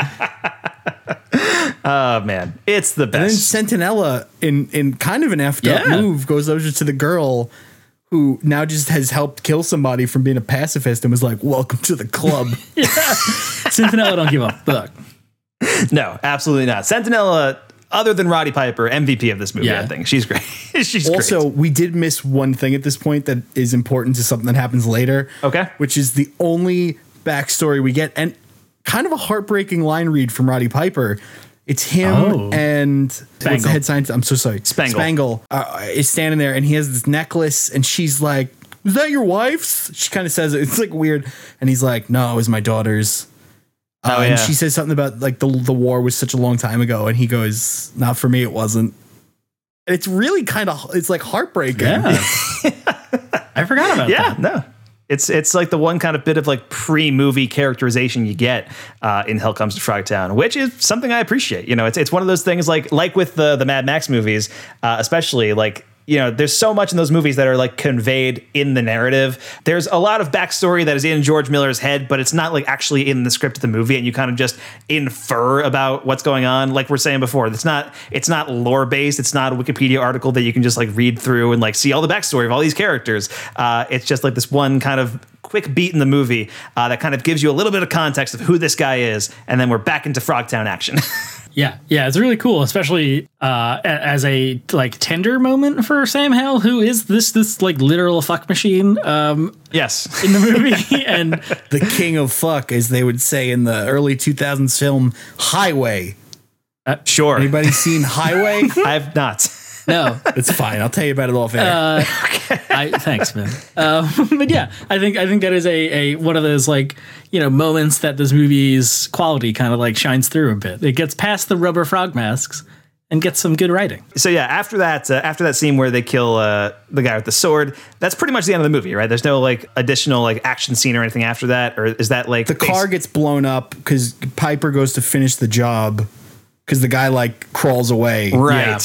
Oh man, it's the best. And then. Centinella, in in kind of an effed up move, goes over to the girl who now just has helped kill somebody from being a pacifist and was like, "Welcome to the club." Centinella don't give a fuck. no, absolutely not. Centinella, other than Roddy Piper, MVP of this movie. Yeah. I think she's great. she's also, great. we did miss one thing at this point that is important to something that happens later. Okay. which is the only backstory we get, and kind of a heartbreaking line read from Roddy Piper. It's him Oh. and what's the Spangle. head scientist? I'm so sorry. Spangle. Spangle uh, is standing there, and he has this necklace, and she's like, "Is that your wife's?" She kind of says it. It's like weird, and he's like, "No, it was my daughter's." Uh, Oh, And she says something about like the the war was such a long time ago, and he goes, "Not for me, it wasn't." It's really kind of it's like heartbreaking. Yeah, I forgot about yeah, that. Yeah, no. It's it's like the one kind of bit of like pre-movie characterization you get uh, in Hell Comes to Frogtown, which is something I appreciate. You know, it's it's one of those things like like with the the Mad Max movies, uh, especially like you know, there's so much in those movies that are like conveyed in the narrative. There's a lot of backstory that is in George Miller's head, but it's not like actually in the script of the movie, and you kind of just infer about what's going on. Like we're saying before, it's not it's not lore based. It's not a Wikipedia article that you can just like read through and like see all the backstory of all these characters. Uh, it's just like this one kind of quick beat in the movie uh, that kind of gives you a little bit of context of who this guy is, and then we're back into Frogtown action. Yeah, yeah, it's really cool, especially uh, as a like tender moment for Sam Hell, who is this this like literal fuck machine um, yes. in the movie, and the king of fuck, as they would say in the early 2000s film Highway. Sure. Anybody seen Highway? I've not. No, it's fine. I'll tell you about it off air. Uh, I thanks, man. Um, but yeah, I think I think that is a, a one of those like you know moments that this movie's quality kind of like shines through a bit. It gets past the rubber frog masks and gets some good writing. So yeah, after that, uh, after that scene where they kill uh, the guy with the sword, that's pretty much the end of the movie, right? There's no like additional like action scene or anything after that, or is that like the car gets blown up because Piper goes to finish the job because the guy like crawls away. right?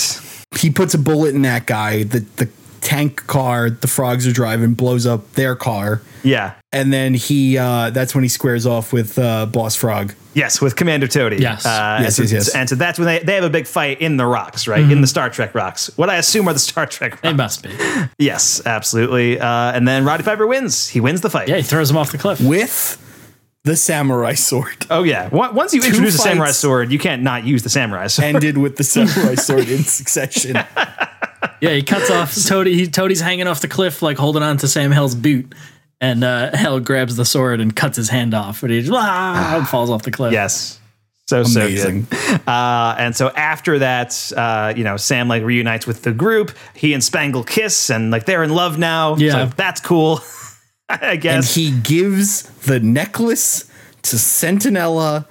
He puts a bullet in that guy. The the tank car the frogs are driving blows up their car. Yeah. And then he uh, that's when he squares off with uh, Boss Frog. Yes, with Commander Toady. Yes. Uh, Yes, and so, yes, yes. And so that's when they, they have a big fight in the rocks, right? In the Star Trek rocks. What I assume are the Star Trek rocks. It must be. Yes, absolutely. Uh, and then Roddy Piper wins. He wins the fight. Yeah, he throws him off the cliff. with the samurai sword. Oh yeah. Once once you Two introduce a samurai sword, you can't not use the samurai sword. Ended with the samurai sword in succession. Yeah, he cuts off Toady. He, Toady's hanging off the cliff, like holding on to Sam Hell's boot. And uh, Hell grabs the sword and cuts his hand off, and he just ah, and falls off the cliff. Yes. So Amazing. so good. Uh, and so after that, uh, you know, Sam like reunites with the group. He and Spangle kiss, and like they're in love now. Yeah. so that's cool. I guess. and guess. he gives the necklace to Centinella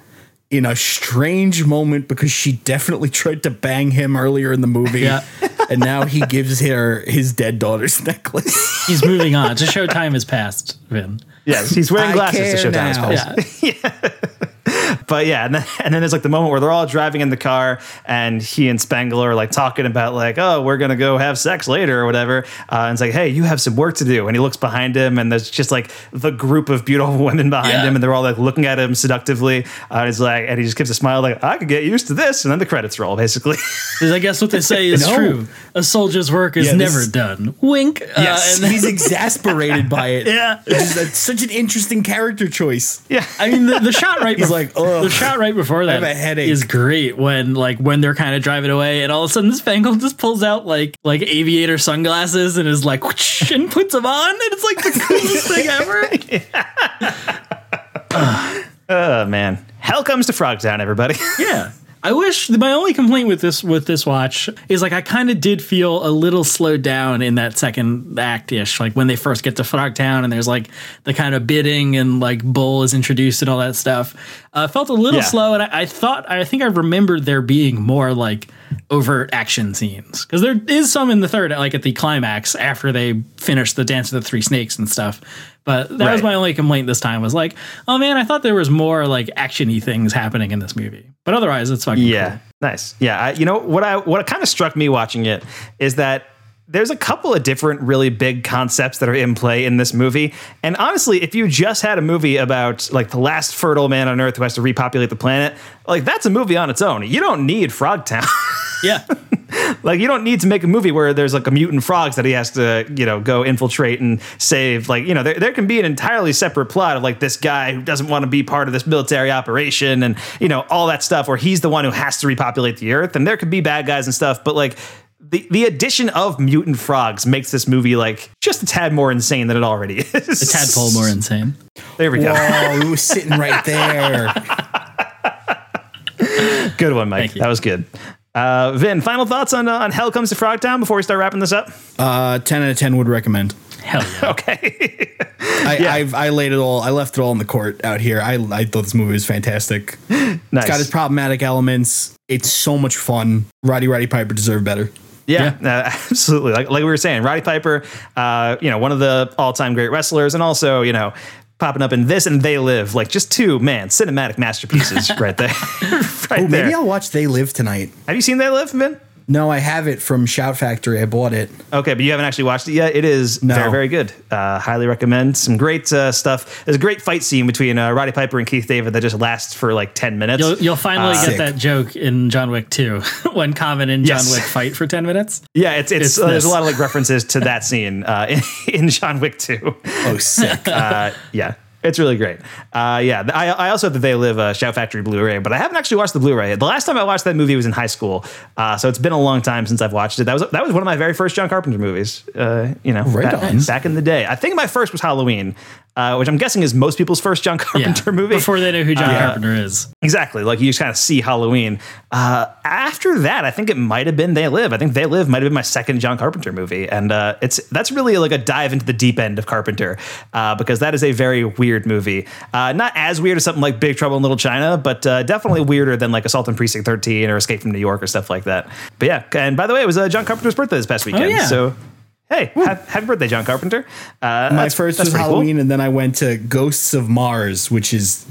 in a strange moment because she definitely tried to bang him earlier in the movie. Yeah. and now he gives her his dead daughter's necklace. He's moving on. To show time has passed, Vin. yes, he's wearing glasses to care show time now. has passed. Yeah. but yeah, and then, and then there's like the moment where they're all driving in the car, and he and Spangler are like talking about like, oh, we're gonna go have sex later or whatever. Uh, and it's like, hey, you have some work to do. And he looks behind him, and there's just like the group of beautiful women behind Yeah. him, and they're all like looking at him seductively. Uh, and he's like, and he just gives a smile like, I could get used to this, and then the credits roll basically. Because I guess what they say is No. true. A soldier's work is Yeah, never is- done. Wink. Yes, Uh, and he's exasperated by it. Yeah. Which is a- such an interesting character choice. yeah, I mean, the, the shot right. He's bef- like, "Ugh, the shot right before that I have a headache." is great. When like when they're kind of driving away, and all of a sudden this Spangle just pulls out like like aviator sunglasses and is like and puts them on, and it's like the coolest thing ever. oh man, hell comes to Frogtown, everybody. Yeah. I wish my only complaint with this with this watch is like I kind of did feel a little slowed down in that second act ish, like when they first get to Frogtown and there's like the kind of bidding and like Bull is introduced and all that stuff. Uh, felt a little Yeah. slow, and I, I thought I think I remembered there being more like overt action scenes because there is some in the third, like at the climax after they finish the Dance of the Three Snakes and stuff. But that was my only complaint this time was like, oh man, I thought there was more like actiony things happening in this movie. But otherwise, it's fucking Yeah, cool. nice. Yeah, I, you know what I what kind of struck me watching it is that there's a couple of different really big concepts that are in play in this movie. And honestly, if you just had a movie about like the last fertile man on earth who has to repopulate the planet, like that's a movie on its own. You don't need Frog Town. Yeah. like you don't need to make a movie where there's like a mutant frogs that he has to you know go infiltrate and save like you know there, there can be an entirely separate plot of like this guy who doesn't want to be part of this military operation and you know all that stuff where he's the one who has to repopulate the earth and there could be bad guys and stuff but like the, the addition of mutant frogs makes this movie like just a tad more insane than it already is. A tadpole more insane. There we go. Oh, it was sitting right there. Good one, Mike. That was good. Uh, Vin, final thoughts on uh, on Hell Comes to Frogtown before we start wrapping this up? Uh, ten out of ten would recommend. Hell yeah. Okay. I, I've I laid it all. I left it all in the court out here. I I thought this movie was fantastic. nice. It's got its problematic elements. It's so much fun. Roddy Roddy Piper deserved better. Yeah, uh, absolutely. Like like we were saying, Roddy Piper, uh, you know, one of the all time great wrestlers, and also you know. Popping up in this and They Live, like just two man cinematic masterpieces right there. Right Oh, maybe. I'll watch They Live tonight. Have you seen They Live, Vin? No, I have it from Shout Factory. I bought it. Okay, but you haven't actually watched it yet. It is No. very, very good. Uh, highly recommend. Some great uh, stuff. There's a great fight scene between uh, Roddy Piper and Keith David that just lasts for like 10 minutes. You'll, you'll finally Uh, get Sick. that joke in John Wick 2 when Common and John Yes. Wick fight for 10 minutes. yeah, it's, it's, It's uh, there's a lot of like references to that scene uh, in, in John Wick 2. Oh, sick. uh, yeah, it's really great. Uh, yeah, I, I also have the They Live uh, Shout Factory Blu-ray, but I haven't actually watched the Blu-ray. The last time I watched that movie was in high school, uh, so it's been a long time since I've watched it. That was that was one of my very first John Carpenter movies. Uh, you know, Right back, on. back in the day. I think my first was Halloween, uh, which I'm guessing is most people's first John Carpenter movie. Before they know who John Uh, Carpenter is. Exactly. Like you just kind of see Halloween. Uh, after that, I think it might have been They Live. I think They Live might have been my second John Carpenter movie, and uh, it's that's really like a dive into the deep end of Carpenter uh, because that is a very weird movie. Uh, not as weird as something like Big Trouble in Little China, but uh, definitely weirder than like Assault on Precinct 13 or Escape from New York or stuff like that. But yeah, and by the way, it was uh, John Carpenter's birthday this past weekend, yeah. so. Hey, ha- happy birthday, John Carpenter! Uh, My first was pretty cool. Halloween, and then I went to Ghosts of Mars, which is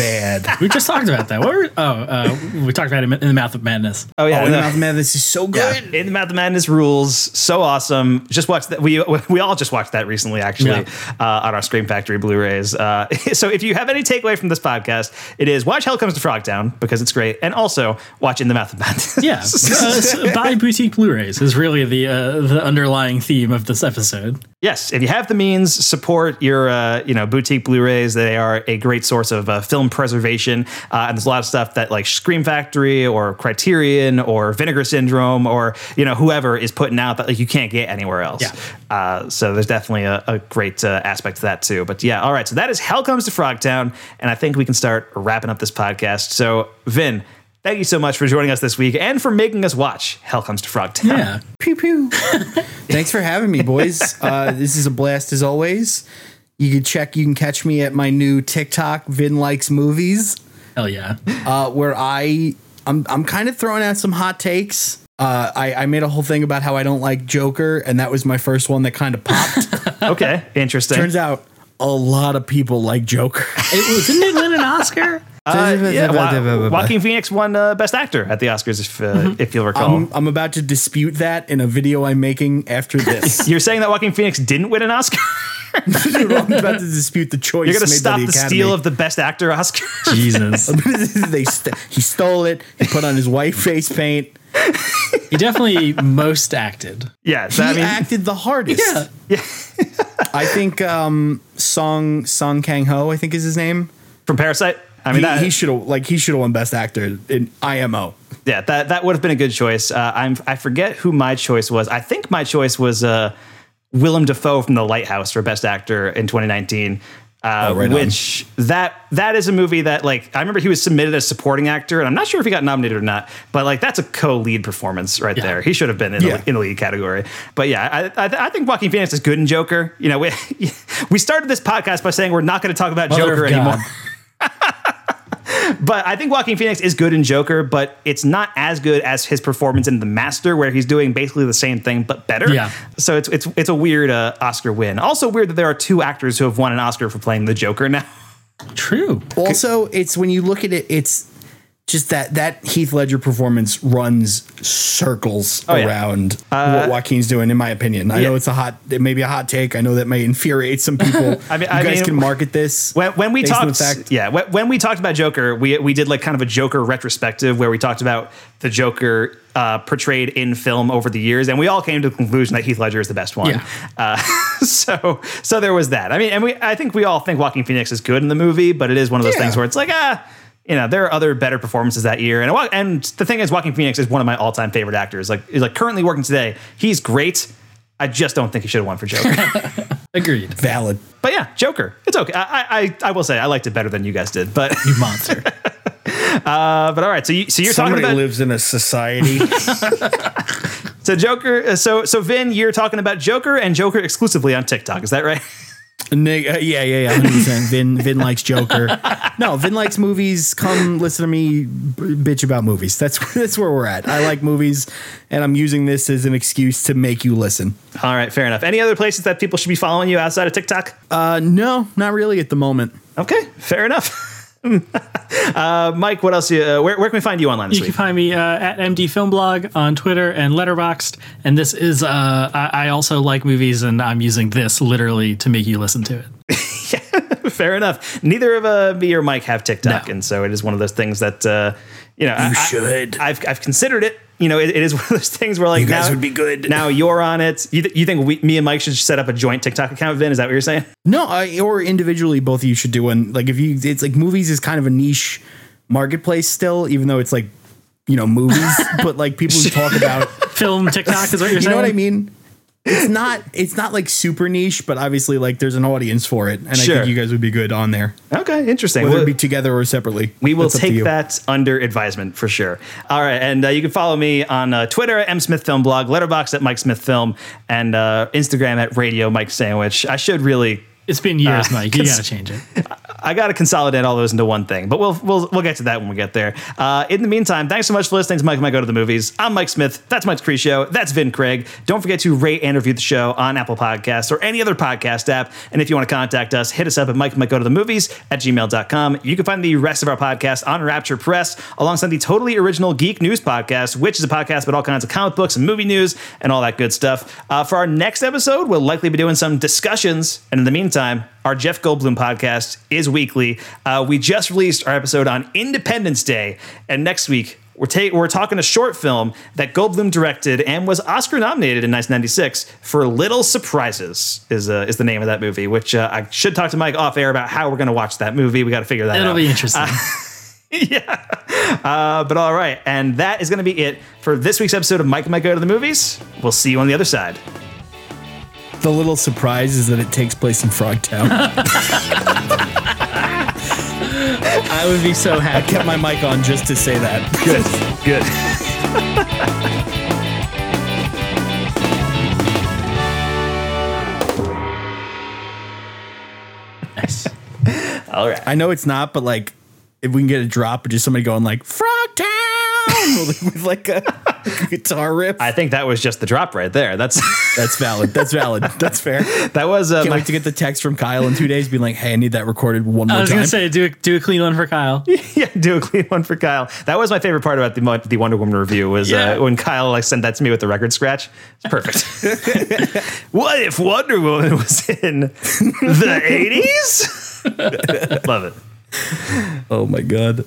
bad. We just talked about that. What were, oh, uh, we talked about it in the Mouth of Madness. Oh yeah, oh, and no. Mouth of Madness is so Yeah, good. In the Mouth of Madness rules, so awesome. Just watched that. We we all just watched that recently, actually, Yeah. uh, on our Scream Factory Blu-rays. Uh, so if you have any takeaway from this podcast, it is watch Hell Comes to Frogtown because it's great, and also watch In the Mouth of Madness. Yeah, uh, s- buy boutique Blu-rays is really the uh, the underlying theme of this episode. yes, if you have the means, support your uh, you know boutique Blu-rays. They are a great source of uh, film preservation, uh, and there's a lot of stuff that like Scream Factory or Criterion or Vinegar Syndrome or you know whoever is putting out that like you can't get anywhere else. Yeah. Uh, so there's definitely a, a great uh, aspect to that too. But yeah, all right. So that is Hell Comes to Frogtown, and I think we can start wrapping up this podcast. So Vin. Thank you so much for joining us this week and for making us watch Hell Comes to Frogtown. Yeah, Pew pew. Thanks for having me, boys. Uh, this is a blast as always. You can check, you can catch me at my new TikTok, Vin Likes Movies, hell yeah. uh, where I I'm I'm kind of throwing out some hot takes. Uh, I, I made a whole thing about how I don't like Joker, and that was my first one that kind of popped. Okay, interesting. Turns out a lot of people like Joker. It was, didn't it win an Oscar? Uh, yeah, Wa- Joaquin Phoenix won uh, Best Actor at the Oscars, if, uh, if you'll recall. I'm, I'm about to dispute that in a video I'm making after this. You're saying that Joaquin Phoenix didn't win an Oscar? Dude, I'm about to dispute the choice. You're going to stop the, the, steal of the Best Actor Oscar? Jesus. they st- he stole it. He put on his white face paint. He definitely most acted. yes, He I mean, acted the hardest. Yeah. I think um, Song Song Kang Ho, I think is his name. from Parasite. I mean, he, that, he should have like he should have won Best Actor in IMO. yeah, that that would have been a good choice. Uh, I'm I forget who my choice was. I think my choice was uh, Willem Dafoe from The Lighthouse for Best Actor in 2019. Uh, Oh, right on. which that that is a movie that like I remember he was submitted as supporting actor and I'm not sure if he got nominated or not but like that's a co-lead performance right Yeah. there he should have been in, Yeah. the, in the lead category but yeah I, I, I think Joaquin Phoenix is good in Joker you know we we started this podcast by saying we're not going to talk about Mother Joker anymore but I think Joaquin Phoenix is good in Joker, but it's not as good as his performance in The Master, where he's doing basically the same thing but better. Yeah. So it's it's it's a weird uh, Oscar win. Also weird that there are two actors who have won an Oscar for playing the Joker now. True. Also, it's when you look at it, it's just that that Heath Ledger performance runs circles Oh, yeah. around what Joaquin's doing. In my opinion, I yeah. know it's a hot, it may be a hot take. I know that may infuriate some people. I mean- you I guys mean- can market this When, when we talked, fact- yeah, when, when we talked about Joker, we we did like kind of a Joker retrospective where we talked about the Joker uh, portrayed in film over the years, and we all came to the conclusion that Heath Ledger is the best one. Yeah. Uh, so so there was that. I mean, and we I think we all think Joaquin Phoenix is good in the movie, but it is one of those things where it's like ah. You know, there are other better performances that year, and and the thing is, Joaquin Phoenix is one of my all-time favorite actors. Like, like currently working today, he's great. I just don't think he should have won for Joker. Agreed. valid. but yeah, Joker, it's okay. I, I I will say I liked it better than you guys did, but You monster. Uh, but all right, so you so you're Somebody talking about Somebody lives in a society. so Joker. uh, So so Vin, you're talking about Joker and Joker exclusively on TikTok. Is that right? Nig- uh, yeah, yeah, yeah. 100%. Vin, Vin likes Joker. No, Vin likes movies. Come listen to me b- bitch about movies. That's that's where we're at. I like movies, and I'm using this as an excuse to make you listen. All right, fair enough. Any other places that people should be following you outside of TikTok? Uh, no, not really at the moment. Okay, fair enough. uh, Mike, what else? You, uh, where, where can we find you online this You can week? find me uh, at MD Film Blog on Twitter and Letterboxd. And this is, uh, I, I also like movies, and I'm using this literally to make you listen to it. fair enough. Neither of uh, me or Mike have TikTok, No. and so it is one of those things that uh, you know. I, should. I, have I've considered it. You know, it, it is one of those things where like You guys now, would be good. Now you're on it. You, th- you think we, me and Mike should set up a joint TikTok account? Vin, is that what you're saying? No, I, or individually, both of you should do one. Like if you, it's like movies is kind of a niche marketplace still, even though it's like you know movies, but like people who talk about Film TikTok is what you're you saying? know what I mean? It's not it's not like super niche, but obviously like there's an audience for it, and Sure. I think you guys would be good on there, Okay, interesting. whether Well- it be together or separately. We will That's up to take that under advisement for sure. All right, and uh, you can follow me on uh, Twitter at M Smith Film Blog, Letterbox at Mike Smith Film, and uh, Instagram at Radio Mike Sandwich. I should really, It's been years, Uh, Mike. You cons- got to change it. I got to consolidate all those into one thing, but we'll we'll we'll get to that when we get there. Uh, in the meantime, thanks so much for listening to Mike Might Go to the Movies. I'm Mike Smith. That's Mike's Cree Show. That's Vin Craig. Don't forget to rate and review the show on Apple Podcasts or any other podcast app. And if you want to contact us, hit us up at Mike Might Go to the Movies at gmail.com. You can find the rest of our podcast on Rapture Press alongside the totally original Geek News Podcast, which is a podcast about all kinds of comic books and movie news and all that good stuff. Uh, for our next episode, we'll likely be doing some discussions. And in the meantime, our Jeff Goldblum podcast is weekly. Uh, we just released our episode on Independence Day, and next week we're ta- we're talking a short film that Goldblum directed and was Oscar nominated in 1996 for Little Surprises is uh, is the name of that movie. Which uh, I should talk to Mike off air about how we're going to watch that movie. We got to figure that out. It'll out. be interesting. yeah. Uh, but all right, and that is going to be it for this week's episode of Mike and Mike Go to the Movies. We'll see you on the other side. The little surprise is that it takes place in Frogtown. I would be so happy. I happy. kept my mic on just to say that. Good. Good. Nice. All right. I know it's not, but like if we can get a drop of just somebody going like Frogtown with like a guitar riff. I think that was just the drop right there. That's That's valid. That's valid. That's fair. that was uh, Can't my, wait to get the text from Kyle in two days, being like, "Hey, I need that recorded one more time." I was time." gonna say do a, do a clean one for Kyle. yeah, do a clean one for Kyle. That was my favorite part about the the Wonder Woman review was Yeah. uh, when Kyle like sent that to me with the record scratch. It's perfect. what if Wonder Woman was in the eighties? Love it. oh my god.